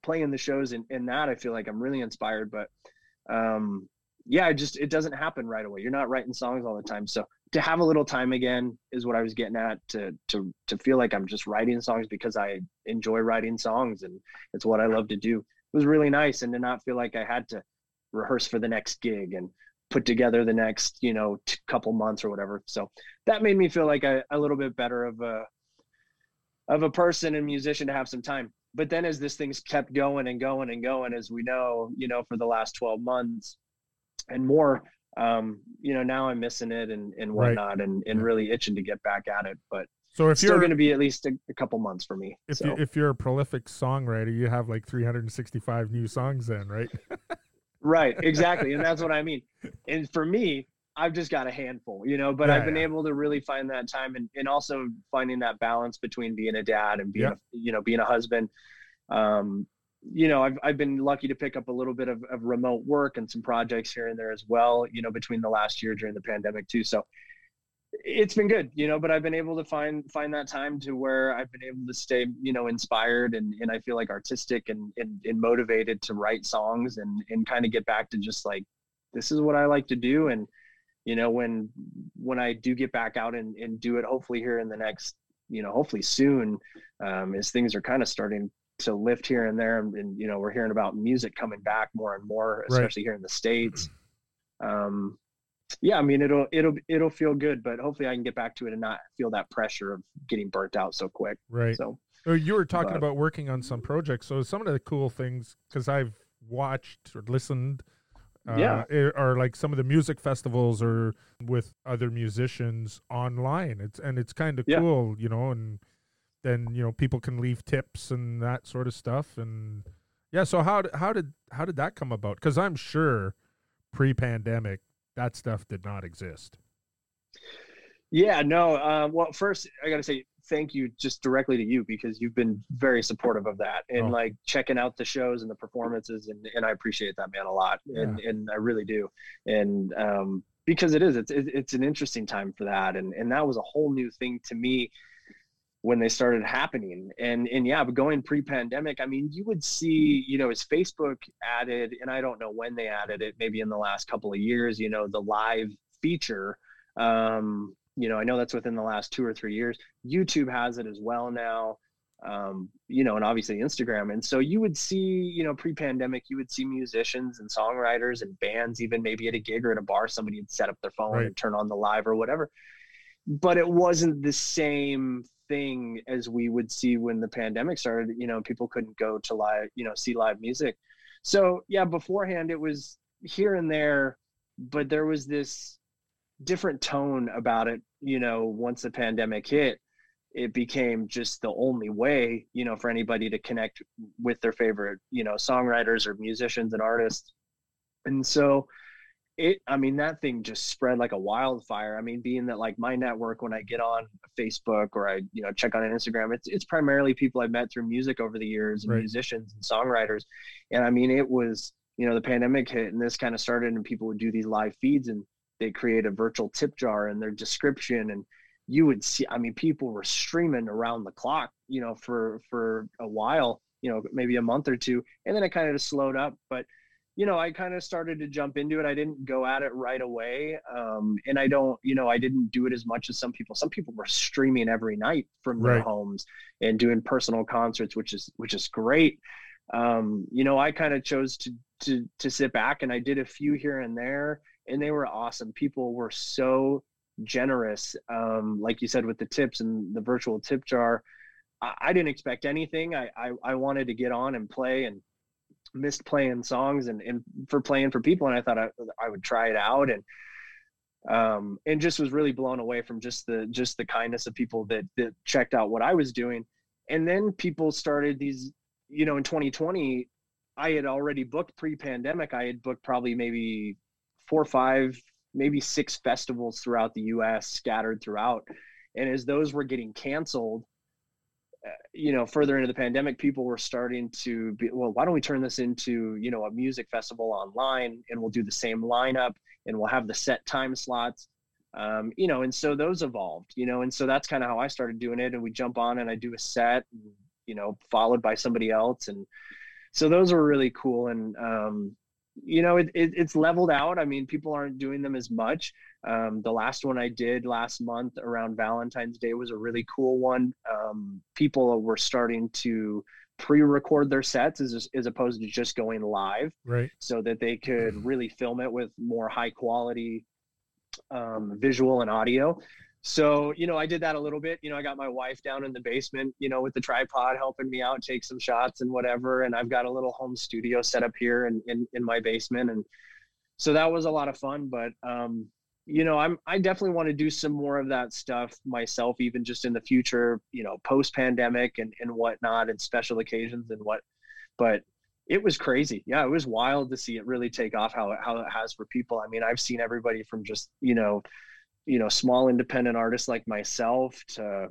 playing the shows and in that i feel like i'm really inspired but um yeah it just it doesn't happen right away. You're not writing songs all the time. So to have a little time again is what I was getting at to to to feel like I'm just writing songs because I enjoy writing songs and it's what I love to do. It was really nice and to not feel like I had to rehearse for the next gig and put together the next, you know, t- couple months or whatever. So that made me feel like a, a little bit better of a of a person and musician to have some time. But then as this thing's kept going and going and going, as we know, you know, for the last 12 months and more, um, you know, now I'm missing it and, and whatnot right. and, and yeah. really itching to get back at it. But so if you're going to be at least a, a, couple months for me. If so. you, if you're a prolific songwriter, you have like 365 new songs then, right? right, exactly, and that's what I mean. And for me, I've just got a handful, you know, but yeah, I've been yeah. able to really find that time and, and also finding that balance between being a dad and being, a, you know, being a husband. Um, you know, I've, I've been lucky to pick up a little bit of, of remote work and some projects here and there as well, you know, between the last year during the pandemic too. So it's been good, you know, but I've been able to find, find that time to where I've been able to stay, you know, inspired and, and I feel like artistic and, and, and motivated to write songs and, and kind of get back to just like, this is what I like to do. And, you know, when, when I do get back out and, and do it, hopefully here in the next, you know, hopefully soon, um, as things are kind of starting to lift here and there. And, and, you know we're hearing about music coming back more and more especially right. here in the states. Um yeah i mean it'll it'll it'll feel good but hopefully i can get back to it and not feel that pressure of getting burnt out so quick. Right. So you were talking but, about working on some projects. So some of the cool things because i've watched or listened uh, yeah. are like some of the music festivals or with other musicians online. It's and it's kind of yeah. cool you know and then you know people can leave tips and that sort of stuff. And yeah so how how did how did that come about? Because i'm sure pre-pandemic that stuff did not exist. Yeah no uh, well first i gotta say thank you just directly to you because you've been very supportive of that and Oh. like checking out the shows and the performances and, and I appreciate that man a lot and and I really do. And um because it is it's it's an interesting time for that and and that was a whole new thing to me when they started happening. And and yeah but going pre-pandemic i mean you would see you know as facebook added and i don't know when they added it maybe in the last couple of years you know the live feature um you know i know that's within the last two or three years. Youtube has it as well now um you know and obviously instagram. And so you would see you know pre-pandemic you would see musicians and songwriters and bands even maybe at a gig or at a bar somebody would set up their phone Right. and turn on the live or whatever. But it wasn't the same thing as we would see when the pandemic started you know people couldn't go to live you know see live music. So yeah beforehand it was here and there but there was this different tone about it you know once the pandemic hit it became just the only way you know for anybody to connect with their favorite you know songwriters or musicians and artists. And so it i mean that thing just spread like a wildfire. I mean being that like my network when i get on facebook or i you know check on instagram it's it's primarily people i've met through music over the years and Right. musicians and songwriters. And i mean it was you know the pandemic hit and this kind of started and people would do these live feeds and they create a virtual tip jar in their description and you would see i mean people were streaming around the clock you know for for a while you know maybe a month or two and then it kind of just slowed up. But you know i kind of started to jump into it. I didn't go at it right away um, and i don't you know i didn't do it as much as some people. Some people were streaming every night from their Right. homes and doing personal concerts which is which is great. Um, you know i kind of chose to to to sit back and i did a few here and there and they were awesome. People were so generous um, like you said with the tips and the virtual tip jar. I, I didn't expect anything. I, I i wanted to get on and play and missed playing songs and, and for playing for people and i thought I, I would try it out. And um and just was really blown away from just the just the kindness of people that that checked out what i was doing. And then people started these you know in 2020 i had already booked pre-pandemic i had booked probably maybe four or five maybe six festivals throughout the us scattered throughout. And as those were getting canceled you know further into the pandemic people were starting to be well why don't we turn this into you know a music festival online and we'll do the same lineup and we'll have the set time slots. Um, you know and so those evolved you know and so that's kind of how i started doing it. And we jump on and i do a set you know followed by somebody else. And so those were really cool. And um, you know it, it, it's leveled out. I mean people aren't doing them as much um, the last one I did last month around Valentine's Day was a really cool one. Um, people were starting to pre-record their sets as as opposed to just going live, Right. so that they could really film it with more high quality um, visual and audio. So you know, I did that a little bit. You know, I got my wife down in the basement, you know, with the tripod helping me out, take some shots and whatever. And I've got a little home studio set up here in in, in my basement, and so that was a lot of fun. But um, you know i'm i definitely want to do some more of that stuff myself even just in the future you know post pandemic and and whatnot and special occasions and what but it was crazy. Yeah it was wild to see it really take off how it how it has for people. I mean i've seen everybody from just you know you know small independent artists like myself to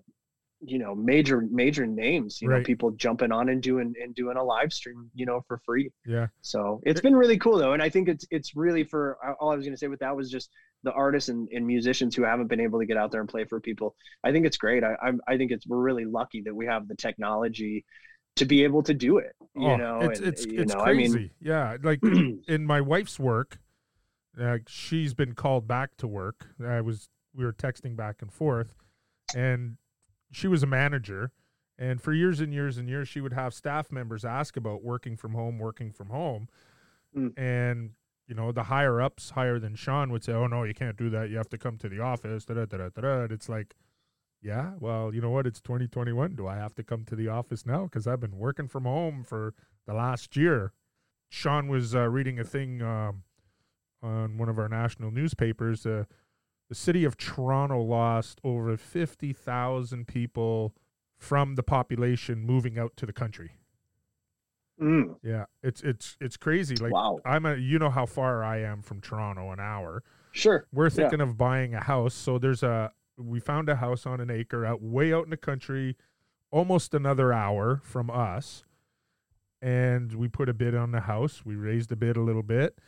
you know major major names you know people jumping on and doing and doing a live stream you know for free. Yeah. so it's been really cool though, and I think it's it's really for all I was going to say with that was just the artists and, and musicians who haven't been able to get out there and play for people. I think it's great. I I'm, I think it's we're really lucky that we have the technology to be able to do it. You Oh, know, it's and, it's it's know, crazy. yeah, like in my wife's work, uh, she's been called back to work. I was we were texting back and forth, and she was a manager. And for years and years and years, she would have staff members ask about working from home, working from home, Mm. and you know the higher ups, higher than Sean, would say, "Oh no, you can't do that. You have to come to the office." Da da da da da. It's like, yeah, well, you know what? It's 2021. Do I have to come to the office now? Because I've been working from home for the last year. Sean was uh, reading a thing um, on one of our national newspapers. Uh, the city of Toronto lost over 50,000 people from the population moving out to the country. Mm, Yeah, it's it's it's crazy. Like wow, I'm a you know how far I am from Toronto, an hour. sure, We're Yeah. thinking of buying a house, so there's a we found a house on an acre out way out in the country, almost another hour from us. And we put a bid on the house. We raised the bid a little bit.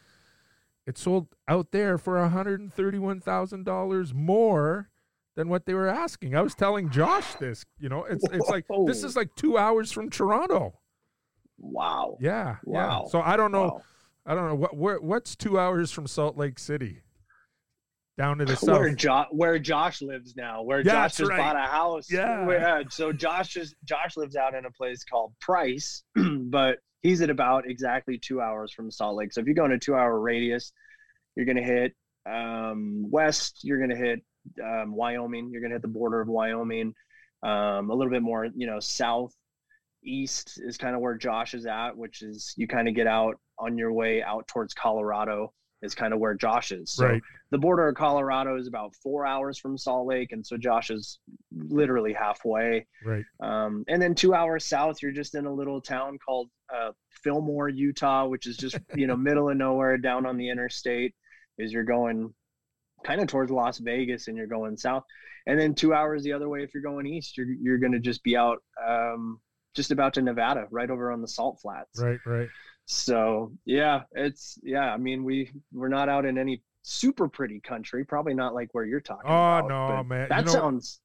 It sold out there for $131,000 more than what they were asking. I was telling Josh this, you know, it's it's like this is like 2 hours from Toronto. Wow. Yeah. Wow. Yeah. So I don't know Wow. I don't know what where, what's 2 hours from Salt Lake City? Down to the south. Where jo- where Josh lives now, where Yeah, Josh just right. bought a house. Yeah. Where- so Josh is Josh lives out in a place called Price, but he's at about exactly two hours from Salt Lake. So if you go in a two hour radius, you're gonna hit um, west. You're gonna hit um, Wyoming. You're gonna hit the border of Wyoming. Um, a little bit more, you know, south east is kind of where Josh is at, which is you kind of get out on your way out towards Colorado. Is kind of where Josh is. So right. the border of Colorado is about four hours from Salt Lake, and so Josh is literally halfway. Right. Um, and then two hours south, you're just in a little town called uh, Fillmore, Utah, which is just you know middle of nowhere down on the interstate. Is you're going kind of towards Las Vegas, and you're going south, and then two hours the other way if you're going east, you're you're going to just be out um, just about to Nevada, right over on the Salt Flats. Right, right. So yeah, it's yeah. I mean, we we're not out in any super pretty country. Probably not like where you're talking. Oh about, no, man. That you know, sounds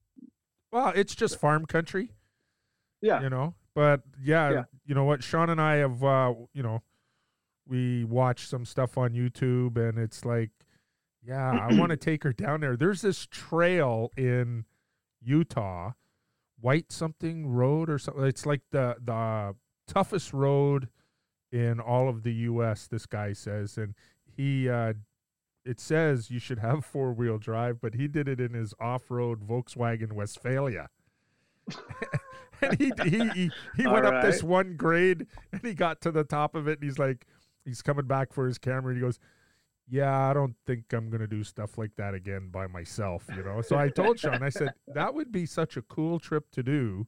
well, it's just farm country. yeah. you know but yeah, Yeah. you know what sean and i have uh you know we watch some stuff on youtube and it's like yeah i want to take her down there there's this trail in utah white something road or something it's like the the toughest road in all of the us this guy says and he uh it says you should have four wheel drive but he did it in his off-road volkswagen westfalia. And he he he, he went up this one grade and he got to the top of it and he's like he's coming back for his camera and he goes yeah i don't think i'm gonna do stuff like that again by myself you know? So i told sean i said that would be such a cool trip to do.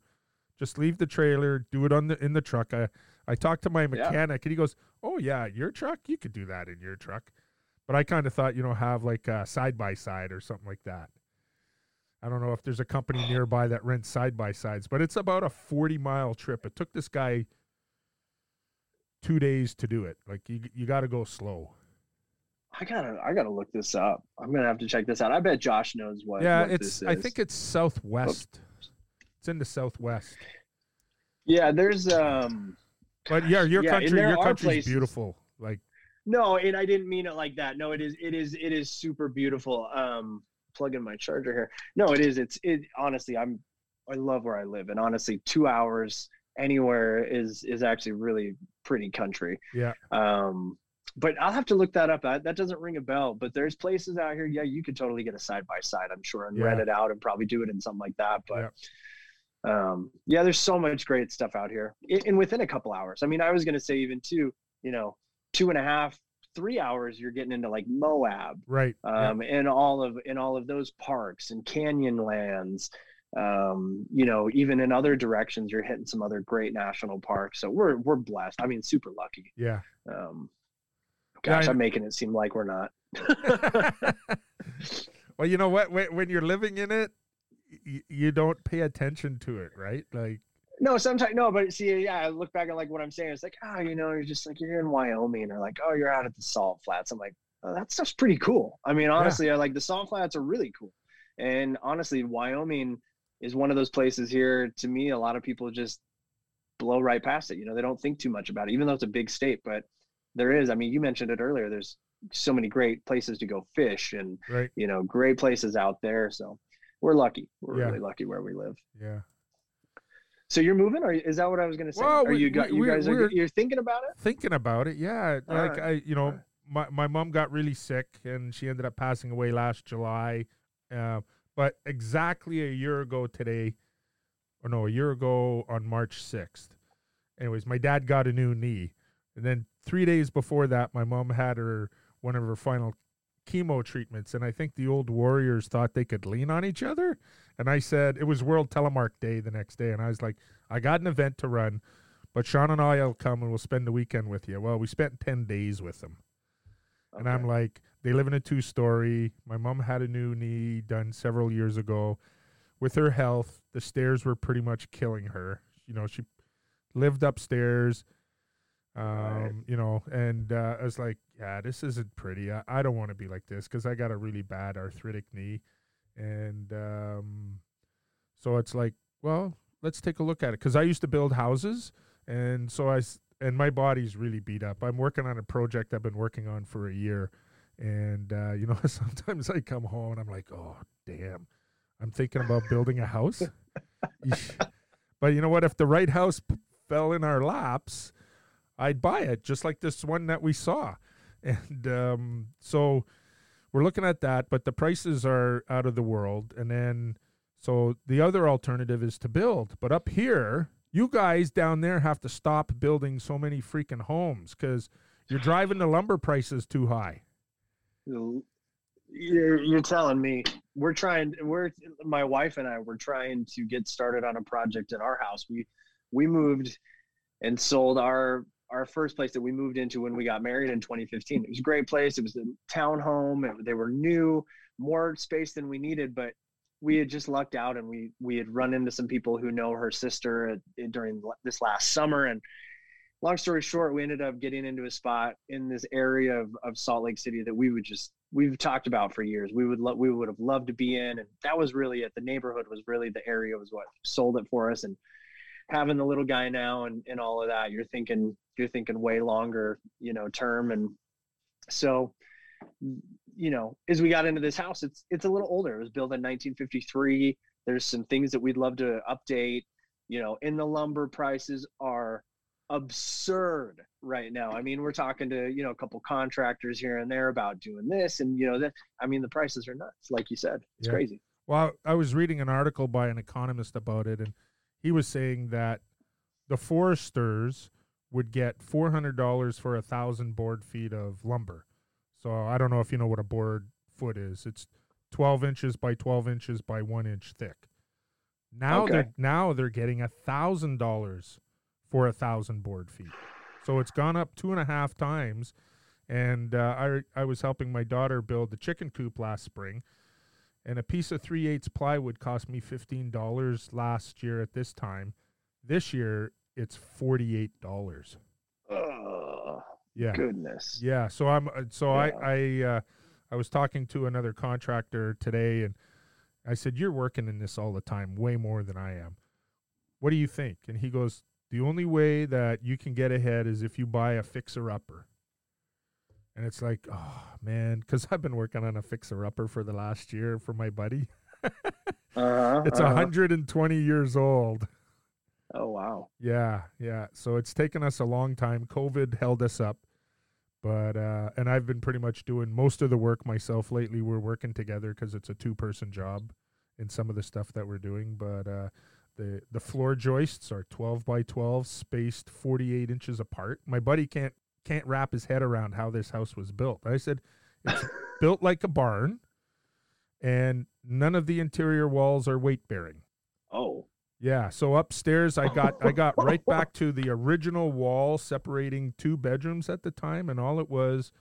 Just leave the trailer do it on the in the truck. I i talked to my mechanic and he goes oh yeah your truck? You could do that in your truck. But i kind of thought you know have like a side by side or something like that. I don't know if there's a company nearby that rents side by sides, but it's about a 40 mile trip. It took this guy two days to do it. Like you, you got to go slow. I gotta I gotta look this up. I'm gonna have to check this out. I bet Josh knows what. yeah, what it's. I think it's southwest. It's in the southwest. Yeah, there's um. But yeah, your Yeah, country, your country's places- beautiful. Like No, and I didn't mean it like that. No, it is it is it is super beautiful. Um, plug in my charger here. No, it is. It's it. Honestly, I'm I love where I live, and honestly, two hours anywhere is is actually really pretty country. Yeah. Um, but I'll have to look that up. That that doesn't ring a bell. But there's places out here. Yeah, you could totally get a side by side. I'm sure and Yeah. rent it out and probably do it in something like that. But. Yeah. Um, yeah, there's so much great stuff out here, I- and within a couple hours. I mean, I was gonna say even two, you know, two and a half, three hours, you're getting into like Moab, right. yeah. um, and all of in all of those parks and canyon lands. Um, you know, even in other directions, you're hitting some other great national parks. So we're we're blessed. I mean, super lucky. yeah. Um, Yeah, gosh, I'm making it seem like we're not. well, you know what? When, when you're living in it, you don't pay attention to it, right? Like No, sometimes no, but see, yeah, I look back at like what I'm saying. It's like, oh, you know, you're just like you're in Wyoming, or like, oh, you're out at the Salt Flats. I'm like, oh, that stuff's pretty cool. I mean, honestly, I like the Salt Flats are really cool, and honestly, Wyoming is one of those places here. To me, a lot of people just blow right past it. You know, they don't think too much about it, even though it's a big state. But there is. I mean, you mentioned it earlier. There's so many great places to go fish, and right. you know, great places out there. So we're lucky. We're Yeah. really lucky where we live. Yeah. So you're moving, or is that what I was going to say? Well, are we- you got we- you guys are you're thinking about it? thinking about it yeah All like right. i you know my, my mom got really sick and she ended up passing away last july uh, but exactly a year ago today or no a year ago on march 6th anyways my dad got a new knee and then three days before that my mom had her one of her final chemo treatments and i think the old warriors thought they could lean on each other and i said it was world telemark day the next day and i was like i got an event to run but Sean and I will come and we'll spend the weekend with you. Well, we spent 10 days with them. And I'm like, they live in a two story. My mom had a new knee done several years ago. With her health, the stairs were pretty much killing her. You know, she lived upstairs. Um, Right. you know, and uh, I was like, yeah, this isn't pretty. I, I don't want to be like this because I got a really bad arthritic knee, and um, so it's like, well, let's take a look at it because I used to build houses, and so I and my body's really beat up. I'm working on a project I've been working on for a year, and uh, you know, sometimes I come home and I'm like, oh damn, I'm thinking about building a house. But you know what? If the right house p- fell in our laps, I'd buy it, just like this one that we saw. And um, so we're looking at that, but the prices are out of the world. And then, so the other alternative is to build. But up here, you guys down there have to stop building so many freaking homes because you're driving the lumber prices too high. You're, you're telling me we're trying. We're my wife and I were trying to get started on a project in our house. We we moved and sold our our first place that we moved into when we got married in 2015. It was a great place. It was a townhome. They were new, more space than we needed, but we had just lucked out and we we had run into some people who know her sister at, during this last summer and long story short we ended up getting into a spot in this area of, of salt lake city that we would just we've talked about for years we would lo- we would have loved to be in and that was really it the neighborhood was really the area was what sold it for us and having the little guy now and, and all of that you're thinking you're thinking way longer you know term and so you know as we got into this house it's it's a little older. It was built in 1953 there's some things that we'd love to update. You know in the lumber prices are absurd right now. I mean we're talking to you know a couple contractors here and there about doing this and you know that i mean the prices are nuts like you said. It's Yeah. crazy. Well, I was reading an article by an economist about it, and he was saying that the foresters would get four hundred dollars for a thousand board feet of lumber. So I don't know if you know what a board foot is. It's twelve inches by twelve inches by one inch thick. Now Okay. they're now they're getting a thousand dollars for a thousand board feet. So it's gone up two and a half times. And uh, I I was helping my daughter build the chicken coop last spring, and a piece of three eighths plywood cost me fifteen dollars last year at this time. This year it's forty eight dollars. oh Yeah, goodness yeah. So I'm uh, so Yeah. I I uh, I was talking to another contractor today, and I said, "You're working in this all the time, way more than I am. What do you think?" And he goes, "The only way that you can get ahead is if you buy a fixer upper." And it's like, oh man, because I've been working on a fixer upper for the last year for my buddy. uh-huh, It's a uh-huh. 120 years old. Oh wow Yeah, yeah. So it's taken us a long time. COVID held us up. But uh and I've been pretty much doing most of the work myself lately. We're working together cuz it's a two-person job in some of the stuff that we're doing, but uh the the floor joists are 12 by 12 spaced 48 inches apart. My buddy can't can't wrap his head around how this house was built. I said it's built like a barn and none of the interior walls are weight bearing. oh Yeah, so upstairs I got I got right back to the original wall separating two bedrooms at the time, and all it was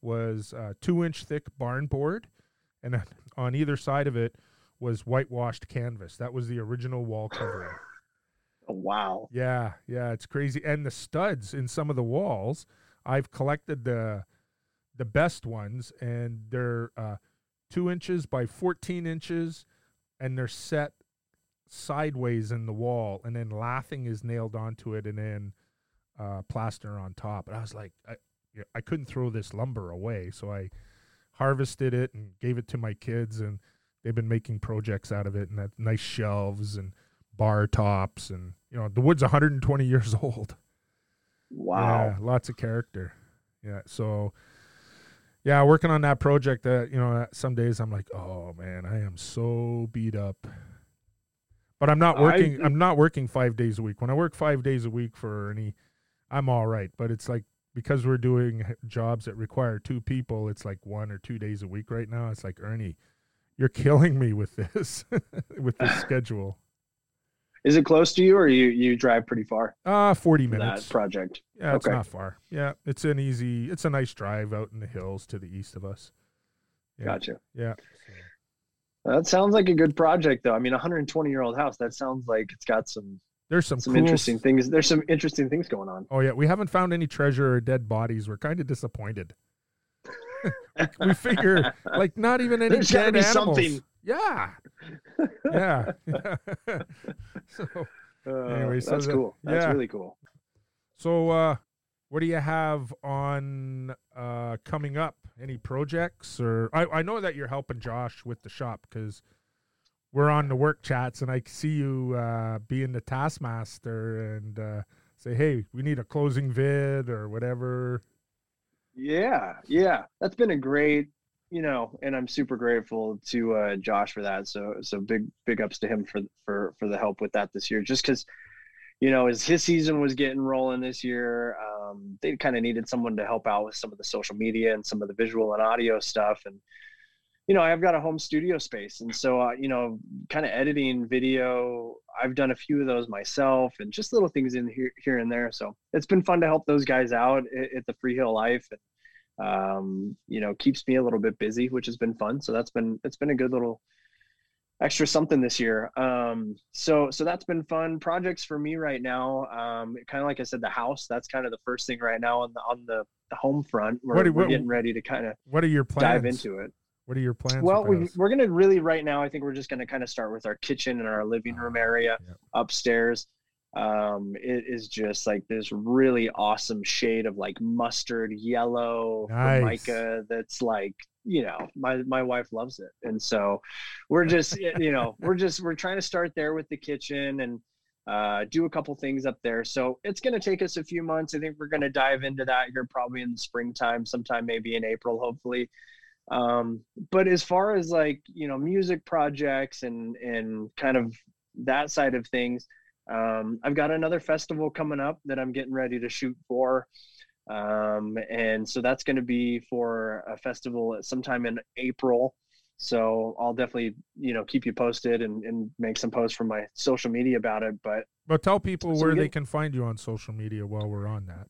was uh, two inch thick barn board, and on either side of it was whitewashed canvas. That was the original wall covering. oh, wow Yeah, yeah, it's crazy. And the studs in some of the walls, I've collected the the best ones, and they're uh, two inches by fourteen inches, and they're set sideways in the wall, and then laughing is nailed onto it, and then uh, plaster on top. And I was like, I, I couldn't throw this lumber away, so I harvested it and gave it to my kids, and they've been making projects out of it, and that nice shelves and bar tops, and you know the wood's 120 years old. wow Yeah, lots of character. Yeah. So, yeah, working on that project. That you know, some days I'm like, oh man, I am so beat up. But I'm not working. I'm not working five days a week. When I work five days a week for Ernie, I'm all right. But it's like because we're doing jobs that require two people, it's like one or two days a week right now. It's like Ernie, you're killing me with this, with this schedule. Is it close to you, or you you drive pretty far? Uh, forty minutes. That project. Yeah, it's Okay. not far. Yeah, it's an easy. It's a nice drive out in the hills to the east of us. Yeah. Gotcha. Yeah. That sounds like a good project, though. I mean, a 120 year old house. That sounds like it's got some There's some some cool interesting things. There's some interesting things going on. Oh yeah, we haven't found any treasure or dead bodies. We're kind of disappointed. we figure like not even any There's dead be animals. something. Yeah. Yeah. so Uh, Anyway, so that's cool. That's yeah. really cool. so uh what do you have on uh coming up? Any projects or I, I know that you're helping Josh with the shop because we're on the work chats and I see you uh being the taskmaster and uh say, Hey, we need a closing vid or whatever. Yeah, yeah, that's been a great, you know, and I'm super grateful to uh, Josh for that. So, so big, big ups to him for for for the help with that this year. Just because, you know, as his season was getting rolling this year, um, they kind of needed someone to help out with some of the social media and some of the visual and audio stuff. And you know, I've got a home studio space, and so uh, you know, kind of editing video. I've done a few of those myself, and just little things in here, here and there. So it's been fun to help those guys out at, at the Freeheel Life, and um, you know, keeps me a little bit busy, which has been fun. So that's been it's been a good little extra something this year. Um, so so that's been fun. Projects for me right now, um, kind of like I said, the house. That's kind of the first thing right now on the on the, the home front. We're, What do- we're what- getting ready to kind of What are your plans? dive into it. What are your plans? Well, we, those? we're gonna really right now. I think we're just gonna kind of start with our kitchen and our living room area Yeah. upstairs. Um, it is just like this really awesome shade of like mustard yellow Nice. formica. That's like you know my my wife loves it, and so we're just you know we're just we're trying to start there with the kitchen and uh, do a couple things up there. So it's going to take us a few months. I think we're going to dive into that here probably in the springtime, sometime maybe in April, hopefully. Um, but as far as like you know, music projects and and kind of that side of things, um, I've got another festival coming up that I'm getting ready to shoot for. Um, and so that's going to be for a festival sometime in April. So I'll definitely, you know, keep you posted and, and make some posts from my social media about it. But But tell people So where they can find you on social media while we're on that.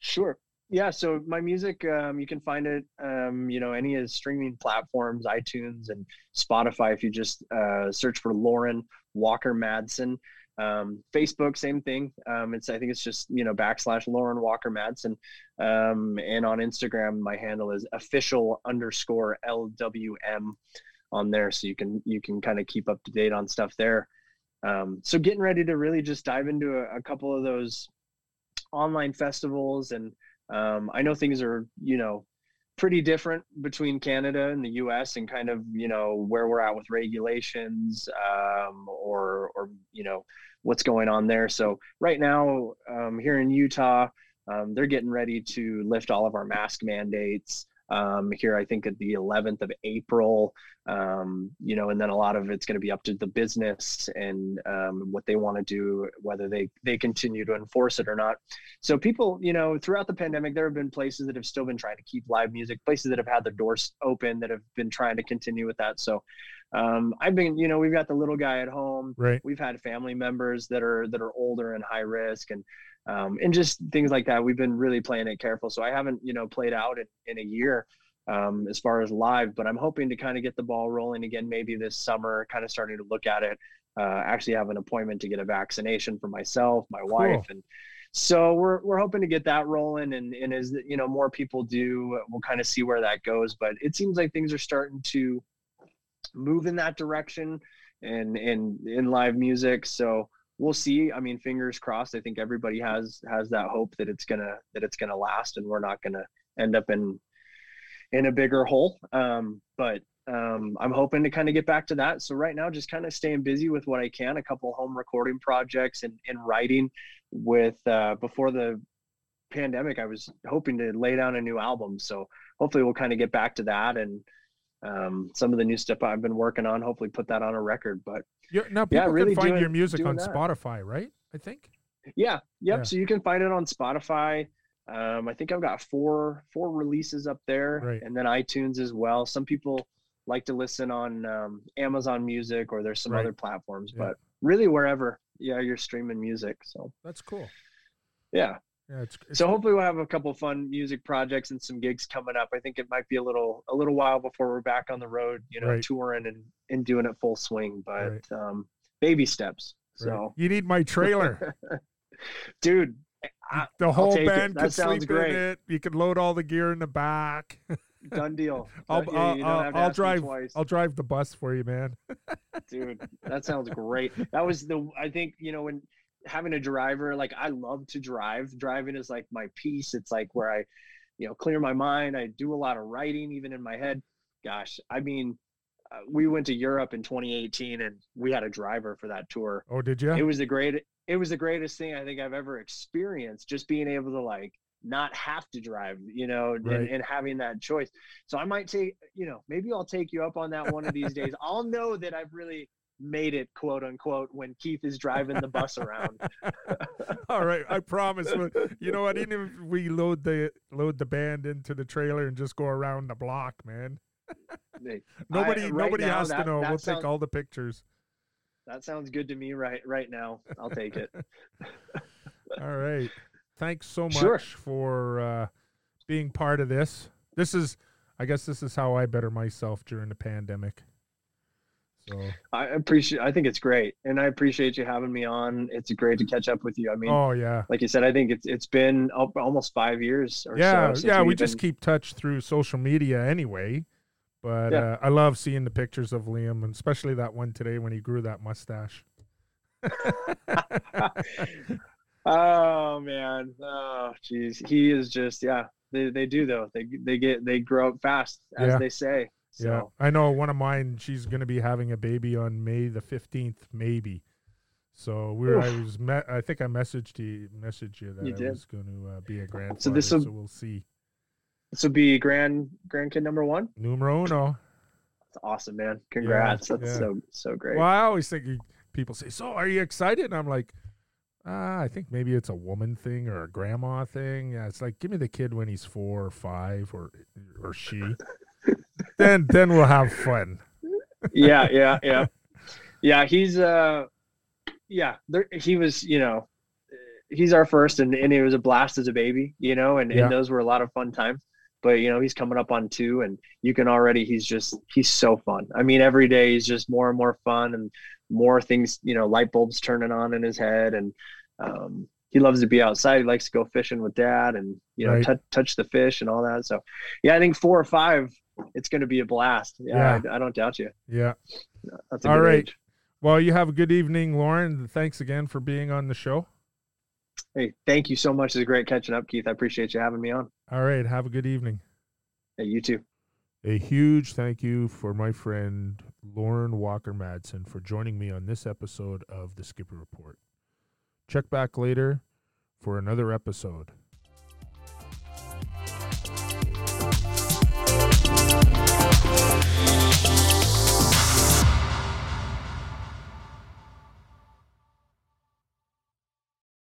Sure. Yeah. So my music, um, you can find it, um, you know, any of the streaming platforms, iTunes and Spotify. If you just uh, search for Lorin Walker Madsen, um, Facebook, same thing. Um, it's I think it's just you know backslash Lorin Walker Madsen, um, and on Instagram, my handle is official underscore LWM on there, so you can you can kind of keep up to date on stuff there. Um, so getting ready to really just dive into a, a couple of those online festivals and um, i know things are you know pretty different between canada and the us and kind of you know where we're at with regulations um, or or you know what's going on there. So right now um, here in utah um, they're getting ready to lift all of our mask mandates um, here i think at the 11th of april. Um, you know and then a lot of it's going to be up to the business and um, what they want to do whether they they continue to enforce it or not. So people you know throughout the pandemic there have been places that have still been trying to keep live music places that have had their doors open that have been trying to continue with that. So um, i've been you know we've got the little guy at home. Right. we've had family members that are that are older and high risk and um, and just things like that we've been really playing it careful. So i haven't you know played out in, in a year um, as far as live but i'm hoping to kind of get the ball rolling again maybe this summer kind of starting to look at it. Uh, actually have an appointment to get a vaccination for myself my wife and so we're, we're hoping to get that rolling and, and as you know more people do we'll kind of see where that goes. But it seems like things are starting to move in that direction and and in live music. So we'll see i mean fingers crossed i think everybody has has that hope that it's gonna that it's gonna last and we're not gonna end up in in a bigger hole um but um i'm hoping to kind of get back to that so right now just kind of staying busy with what i can a couple home recording projects and, and writing with uh before the pandemic i was hoping to lay down a new album so hopefully we'll kind of get back to that and um, some of the new stuff I've been working on. Hopefully, put that on a record. But You, now people Yeah, really can find doing- your music on that. Spotify, right? I think. yeah, yep. Yeah. So you can find it on Spotify. Um, I think I've got four four releases up there, Right. and then iTunes as well. Some people like to listen on um, Amazon Music or there's some Right. other platforms, Yeah. but really wherever yeah, you're streaming music. So That's cool. yeah. Yeah, it's, it's So hopefully we'll have a couple fun music projects and some gigs coming up. I think it might be a little a little while before we're back on the road, you know, Right. touring and and doing it full swing. But Right. um, baby steps. right. So, you need my trailer. dude, I, the whole band can sleep great. in it. You can load all the gear in the back. done deal. I'll I'll, you I'll, I'll drive twice. I'll drive the bus for you, man. dude that sounds great that was the i think you know when having a driver like i love to drive driving is like my peace. it's like where i you know clear my mind i do a lot of writing even in my head gosh i mean uh, we went to europe in 2018 and we had a driver for that tour Oh, did you? it was the great it was the greatest thing i think i've ever experienced just being able to like not have to drive you know and, Right. and having that choice so i might take you know maybe i'll take you up on that one of these days i'll know that i've really made it quote unquote when keith is driving the bus around all right, I promise. You know what? Didn't even if we load the load the band into the trailer and just go around the block, man. Nobody right nobody now, has that- to know. We'll sounds- take all the pictures. that sounds good to me right right now i'll take it All right. Thanks so much Sure. for uh, being part of this. This is, I guess, this is how I better myself during the pandemic. So, i appreciate i think it's great and i appreciate you having me on it's great to catch up with you i mean oh yeah, like you said i think it's it's been al- almost five years or yeah, so yeah. We just been- keep touch through social media anyway. But Yeah. uh, I love seeing the pictures of Liam, and especially that one today when he grew that mustache. oh man oh jeez he is just yeah they, they do though they they get they grow up fast as Yeah. they say so Yeah, I know one of mine. She's going to be having a baby on May the fifteenth, maybe. So we're. I was. Me- I think I messaged you. Messaged you that You I was going to uh, be a grandfather. So this will- so we'll see. this will be grand grandkid number one Numero uno. That's awesome man congrats that's yeah. so so great Well, I always think people say, "So, are you excited?" And I'm like, ah, I think maybe it's a woman thing or a grandma thing. Yeah, it's like give me the kid when he's four or five or or she. then then we'll have fun. yeah yeah yeah yeah he's uh yeah there, he was you know he's our first and, and it was a blast as a baby you know and, Yeah. and those were a lot of fun times but you know he's coming up on two and you can already he's just he's so fun i mean every day he's just more and more fun and more things you know light bulbs turning on in his head and um he loves to be outside he likes to go fishing with dad and you know Right. touch touch the fish and all that so yeah i think four or five it's going to be a blast yeah, I, I don't doubt you Yeah. that's All right. age. Well, you have a good evening, Lorin. Thanks again for being on the show. Hey, thank you so much. It's great catching up, Keith. I appreciate you having me on. All right. Have a good evening. Hey, you too. A huge thank you for my friend Lorin Walker Madsen for joining me on this episode of the Skipper Report. Check back later for another episode.